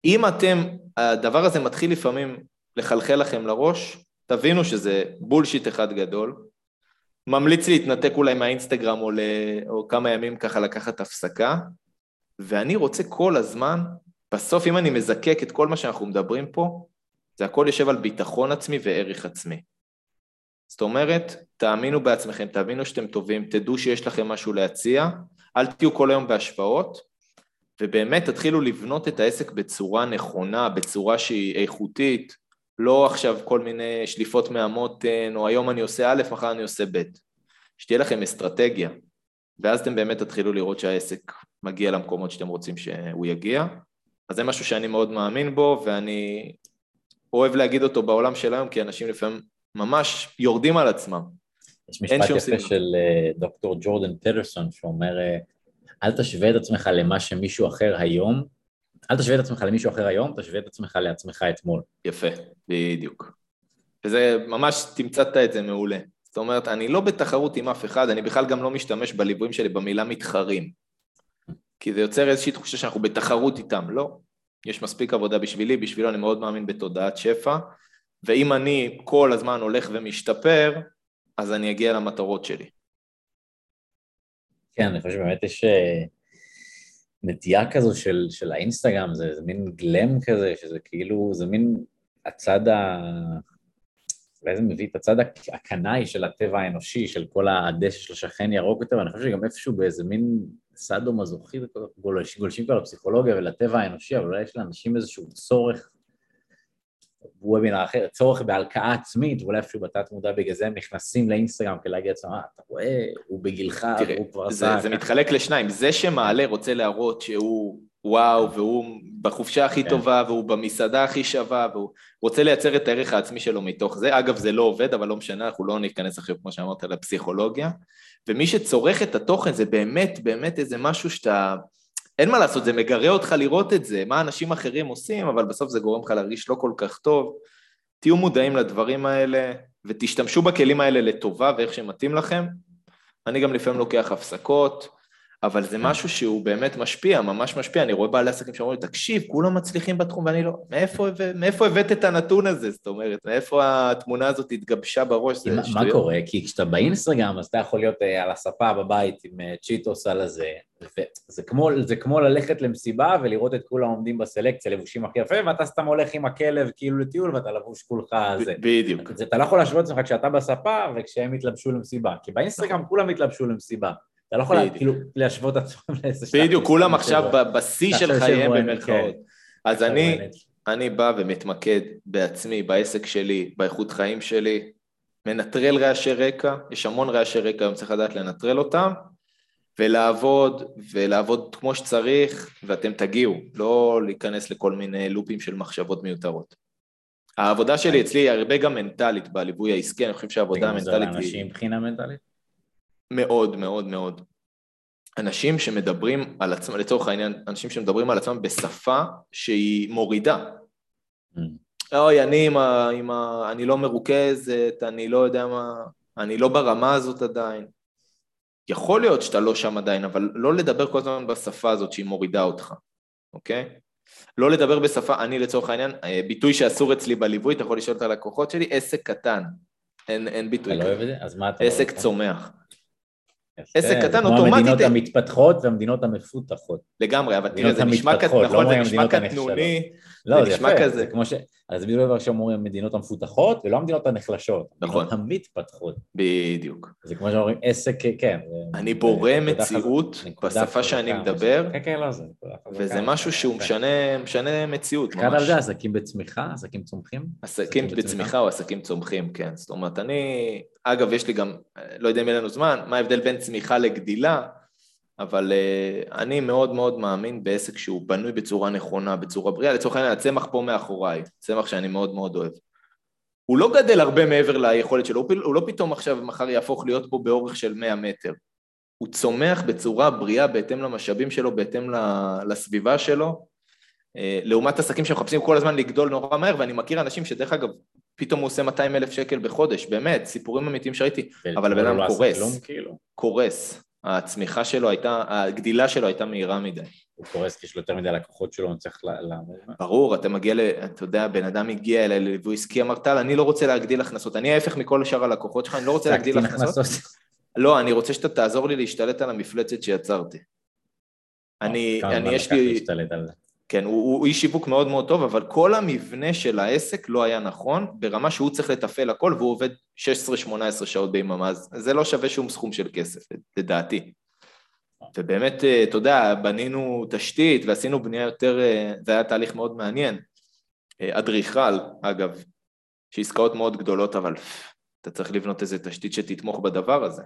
אם אתם, הדבר הזה מתחיל לפעמים לחלחל לכם לראש, תבינו שזה בולשיט אחד גדול. ממליץ להתנתק אולי מהאינסטגרם או, ל... או כמה ימים ככה לקחת הפסקה, ואני רוצה כל הזמן, בסוף אם אני מזקק את כל מה שאנחנו מדברים פה, זה הכל יושב על ביטחון עצמי וערך עצמי. זאת אומרת, תאמינו בעצמכם, תאמינו שאתם טובים, תדעו שיש לכם משהו להציע, אל תהיו כל היום בהשוואות, ובאמת תתחילו לבנות את העסק בצורה נכונה, בצורה שהיא איכותית, לא עכשיו כל מיני שליפות מהמותן, או היום אני עושה א', מחר אני עושה ב'. שתהיה לכם אסטרטגיה, ואז אתם באמת תתחילו לראות שהעסק מגיע למקומות שאתם רוצים שהוא יגיע. אז זה משהו שאני מאוד מאמין בו, ואני אוהב להגיד אותו בעולם של היום, כי אנשים לפעמים ממש יורדים על עצמם. יש משפט יפה סיבה. של אה, דוקטור ג'ורדן פטרסון, שאומר, אה, אל תשווה את עצמך למה שמישהו אחר היום, אל תשווה את עצמך למישהו אחר היום, תשווה את עצמך לעצמך אתמול. יפה, בדיוק. וזה, ממש תמצאת את זה מעולה. זאת אומרת, אני לא בתחרות עם אף אחד, אני בכלל גם לא משתמש בליוויים שלי במילה מתחרים. כי זה יוצר איזושהי תחושה שאנחנו בתחרות איתם, לא. יש מספיק עבודה בשבילי, בשבילו אני מאוד מאמין בתודעת שפע, ואם אני כל הזמן הולך ומשתפר, אז אני אגיע למטרות שלי. כן, אני חושב שבאמת יש אה, נטייה כזו של, של האינסטגרם, זה, זה מין גלם כזה, שזה כאילו, זה מין הצד ה... אולי זה מביא את הצד הקנאי של הטבע האנושי, של כל הדשא של השכן ירוק יותר, ואני חושב שגם איפשהו באיזה מין סאדו מזוכי, גולשים כבר לפסיכולוגיה ולטבע האנושי, אבל אולי יש לאנשים איזשהו צורך וובינר אחר, צורך בהלקאה עצמית, ואולי אפילו בתת מודע בגלל זה הם נכנסים לאינסטגרם כדי להגיד לעצמם, אה, אתה רואה, הוא בגילך, תראה, הוא כבר עשה... זה, זה מתחלק לשניים, זה שמעלה רוצה להראות שהוא וואו, והוא בחופשה הכי כן. טובה, והוא במסעדה הכי שווה, והוא רוצה לייצר את הערך העצמי שלו מתוך זה. אגב, זה לא עובד, אבל לא משנה, אנחנו לא ניכנס עכשיו, כמו שאמרת, לפסיכולוגיה. ומי שצורך את התוכן זה באמת, באמת איזה משהו שאתה... אין מה לעשות, זה מגרה אותך לראות את זה, מה אנשים אחרים עושים, אבל בסוף זה גורם לך להרגיש לא כל כך טוב. תהיו מודעים לדברים האלה, ותשתמשו בכלים האלה לטובה ואיך שמתאים לכם. אני גם לפעמים לוקח הפסקות, אבל זה משהו שהוא באמת משפיע, ממש משפיע. אני רואה בעלי עסקים שאומרים, תקשיב, כולם מצליחים בתחום, ואני לא, מאיפה, מאיפה הבאת את הנתון הזה? זאת אומרת, מאיפה התמונה הזאת התגבשה בראש? מה, מה קורה? כי כשאתה באינסטגרם, אז אתה יכול להיות uh, על הספה בבית עם uh, צ'יטוס על הזה, וזה כמו, זה כמו ללכת למסיבה ולראות את כולם עומדים בסלקציה, לבושים הכי יפה, ואתה סתם הולך עם הכלב כאילו לטיול ואתה לבוש כולך זה. בדיוק. אתה לא יכול להשוות את עצמך כשאתה בספה וכשהם יתלבשו למסיבה, כי באינסטגרם כולם יתלבשו למסיבה. אתה לא יכול כאילו להשוות את עצמם לאיזה שעה. בדיוק, כולם עכשיו בשיא של חייהם במרכאות. כן. אז אני, אני בא ומתמקד בעצמי, בעסק שלי, באיכות חיים שלי, מנטרל רעשי רקע, יש המון רעשי רקע, היום צריך לדעת לנטרל אותם, ולעבוד, ולעבוד כמו שצריך, ואתם תגיעו, לא להיכנס לכל מיני לופים של מחשבות מיותרות. העבודה שלי אצלי היא הרבה גם מנטלית בליווי העסקי, אני חושב שהעבודה המנטלית היא... זה לאנשים מבחינה מנטלית? מאוד מאוד מאוד. אנשים שמדברים על עצמם, לצורך העניין, אנשים שמדברים על עצמם בשפה שהיא מורידה. Mm. אוי, אני עם ה, עם ה... אני לא מרוכזת, אני לא יודע מה... אני לא ברמה הזאת עדיין. יכול להיות שאתה לא שם עדיין, אבל לא לדבר כל הזמן בשפה הזאת שהיא מורידה אותך, אוקיי? לא לדבר בשפה, אני לצורך העניין, אה, ביטוי שאסור אצלי בליווי, אתה יכול לשאול את הלקוחות שלי, עסק קטן. אין, אין ביטוי כזה. אתה לא אוהב את זה? אז מה אתה עסק צומח. עסק קטן אוטומטית... כמו המדינות המתפתחות והמדינות המפותחות. לגמרי, אבל תראה, זה נשמע לא נכון, זה נשמע קטנוני, לא, זה נשמע כזה. אז בדיוק דבר שאומרים המדינות המפותחות ולא המדינות הנחלשות, נכון. המדינות המתפתחות. בדיוק. זה כמו שאומרים עסק, כן. אני בורא מציאות בשפה שאני מדבר, כן, כן, לא, זה וזה משהו שהוא משנה מציאות ממש. על זה עסקים בצמיחה, עסקים צומחים? עסקים בצמיחה או עסקים צומחים, כן. זאת אומרת, אני, אגב, יש לי גם, לא יודע אם יהיה לנו זמן, מה ההבדל בין צמיחה לגדילה, אבל uh, אני מאוד מאוד מאמין בעסק שהוא בנוי בצורה נכונה, בצורה בריאה. לצורך העניין, הצמח פה מאחוריי, צמח שאני מאוד מאוד אוהב. הוא לא גדל הרבה מעבר ליכולת שלו, הוא לא פתאום עכשיו מחר יהפוך להיות פה באורך של 100 מטר. הוא צומח בצורה בריאה בהתאם למשאבים שלו, בהתאם לסביבה שלו, uh, לעומת עסקים שמחפשים כל הזמן לגדול נורא מהר, ואני מכיר אנשים שדרך אגב, פתאום הוא עושה 200 אלף שקל בחודש, באמת, סיפורים אמיתיים שראיתי, אבל הבן אדם לא קורס, כאילו. קורס. הצמיחה שלו הייתה, הגדילה שלו הייתה מהירה מדי. הוא קורס כי יש לו יותר מדי לקוחות שלו, הוא צריך לעמוד. ברור, אתה מגיע ל... אתה יודע, בן אדם הגיע אליי לליווי עסקי, אמר טל, אני לא רוצה להגדיל הכנסות, אני ההפך מכל שאר הלקוחות שלך, אני לא רוצה להגדיל הכנסות. לא, אני רוצה שאתה תעזור לי להשתלט על המפלצת שיצרתי. אני, אני יש לי... כן, הוא, הוא איש שיווק מאוד מאוד טוב, אבל כל המבנה של העסק לא היה נכון, ברמה שהוא צריך לתפעל הכל והוא עובד 16-18 שעות ביממה, אז זה לא שווה שום סכום של כסף, לדעתי. ובאמת, אה, אתה יודע, בנינו תשתית ועשינו בנייה יותר, אה, זה היה תהליך מאוד מעניין. אה, אדריכל, אגב, שעסקאות מאוד גדולות, אבל אתה צריך לבנות איזה תשתית שתתמוך בדבר הזה.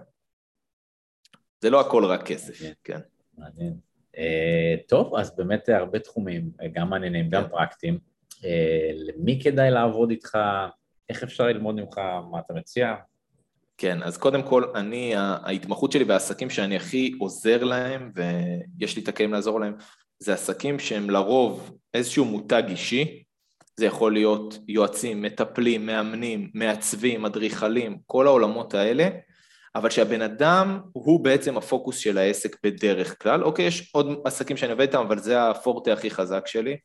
זה לא הכל רק כסף, כן. מעניין. אה, טוב, אז באמת הרבה תחומים, גם מעניינים, גם. פרקטיים. אה, למי כדאי לעבוד איתך? איך אפשר ללמוד ממך? מה אתה מציע? כן, אז קודם כל, אני, ההתמחות שלי בעסקים שאני הכי עוזר להם, ויש לי את הכלים לעזור להם, זה עסקים שהם לרוב איזשהו מותג אישי, זה יכול להיות יועצים, מטפלים, מאמנים, מעצבים, אדריכלים, כל העולמות האלה, אבל שהבן אדם הוא בעצם הפוקוס של העסק בדרך כלל. אוקיי, יש עוד עסקים שאני עובד איתם, אבל זה הפורטה הכי חזק שלי.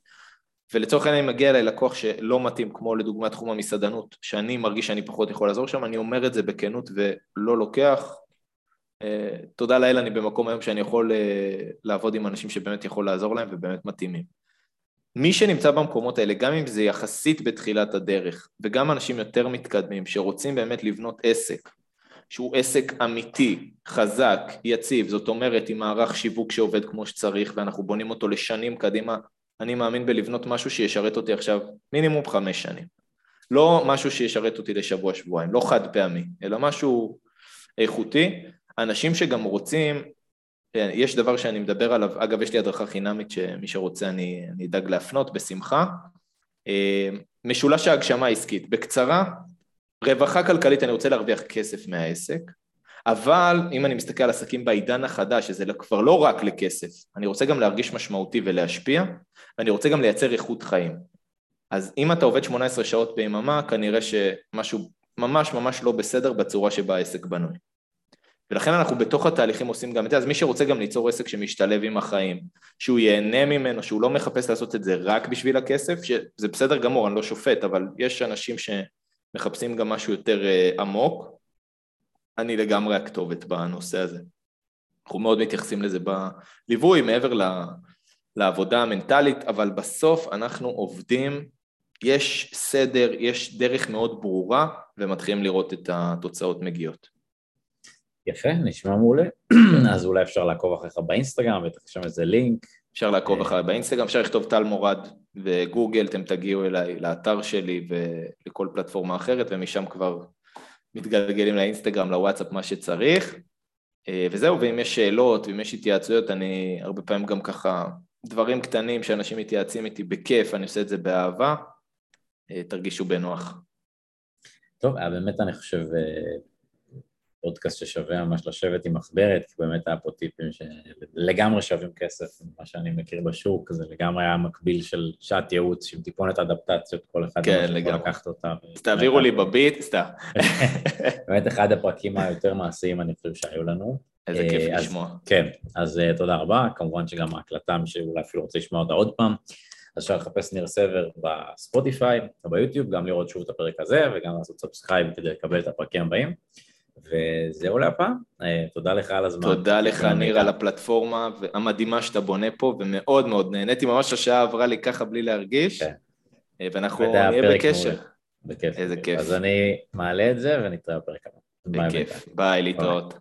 ולצורך העניין אם מגיע אליי לקוח שלא מתאים, כמו לדוגמה תחום המסעדנות, שאני מרגיש שאני פחות יכול לעזור שם, אני אומר את זה בכנות ולא לוקח. אה, תודה לאל, אני במקום היום שאני יכול אה, לעבוד עם אנשים שבאמת יכול לעזור להם ובאמת מתאימים. מי שנמצא במקומות האלה, גם אם זה יחסית בתחילת הדרך, וגם אנשים יותר מתקדמים, שרוצים באמת לבנות עסק, שהוא עסק אמיתי, חזק, יציב, זאת אומרת עם מערך שיווק שעובד כמו שצריך ואנחנו בונים אותו לשנים קדימה, אני מאמין בלבנות משהו שישרת אותי עכשיו מינימום חמש שנים. לא משהו שישרת אותי לשבוע-שבועיים, לא חד פעמי, אלא משהו איכותי. אנשים שגם רוצים, יש דבר שאני מדבר עליו, אגב יש לי הדרכה חינמית שמי שרוצה אני, אני אדאג להפנות בשמחה, אה, משולש ההגשמה העסקית. בקצרה, רווחה כלכלית, אני רוצה להרוויח כסף מהעסק, אבל אם אני מסתכל על עסקים בעידן החדש, שזה כבר לא רק לכסף, אני רוצה גם להרגיש משמעותי ולהשפיע, ואני רוצה גם לייצר איכות חיים. אז אם אתה עובד 18 שעות ביממה, כנראה שמשהו ממש ממש לא בסדר בצורה שבה העסק בנוי. ולכן אנחנו בתוך התהליכים עושים גם את זה, אז מי שרוצה גם ליצור עסק שמשתלב עם החיים, שהוא ייהנה ממנו, שהוא לא מחפש לעשות את זה רק בשביל הכסף, שזה בסדר גמור, אני לא שופט, אבל יש אנשים שמחפשים גם משהו יותר uh, עמוק, אני לגמרי הכתובת בנושא הזה. אנחנו מאוד מתייחסים לזה בליווי, מעבר לעבודה המנטלית, אבל בסוף אנחנו עובדים, יש סדר, יש דרך מאוד ברורה, ומתחילים לראות את התוצאות מגיעות. יפה, נשמע מעולה. אז אולי אפשר לעקוב אחריך באינסטגרם, שם איזה לינק. אפשר לעקוב אחריי באינסטגרם, אפשר לכתוב טל מורד וגוגל, אתם תגיעו אליי לאתר שלי ולכל פלטפורמה אחרת, ומשם כבר מתגלגלים לאינסטגרם, לוואטסאפ, מה שצריך. אה, וזהו, ואם יש שאלות ואם יש התייעצויות, אני הרבה פעמים גם ככה, דברים קטנים שאנשים מתייעצים איתי בכיף, אני עושה את זה באהבה, אה, תרגישו בנוח. טוב, באמת אני חושב אה, פודקאסט ששווה ממש לשבת עם מחברת, כי באמת היה פה טיפים שלגמרי שווים כסף, מה שאני מכיר בשוק, זה לגמרי היה מקביל של שעת ייעוץ, עם טיפונת אדפטציות, כל אחד כן, לגמרי. לקחת אותה. אז תעבירו לי בביט, סתם. באמת אחד הפרקים היותר מעשיים, אני חושב שהיו לנו. איזה כיף אה, לשמוע. כן, אז אה, תודה רבה, כמובן שגם ההקלטה, מי שאולי אפילו רוצה לשמוע אותה עוד פעם. אז אפשר לחפש ניר סבר בספוטיפיי או ביוטיוב, גם לראות שוב את הפרק הזה וגם לעשות subscribe כדי לקבל את הפרקים הבאים. וזהו להפעם, אה, תודה לך על הזמן. תודה לך ניר על הפלטפורמה המדהימה שאתה בונה פה, ומאוד מאוד נהניתי, ממש השעה עברה לי ככה בלי להרגיש, כן. אה, ואנחנו נהיה בקשר. בכיף. איזה כיף. אז אני מעלה את זה ונתראה בפרק הבא. בכיף, ביי, להתראות.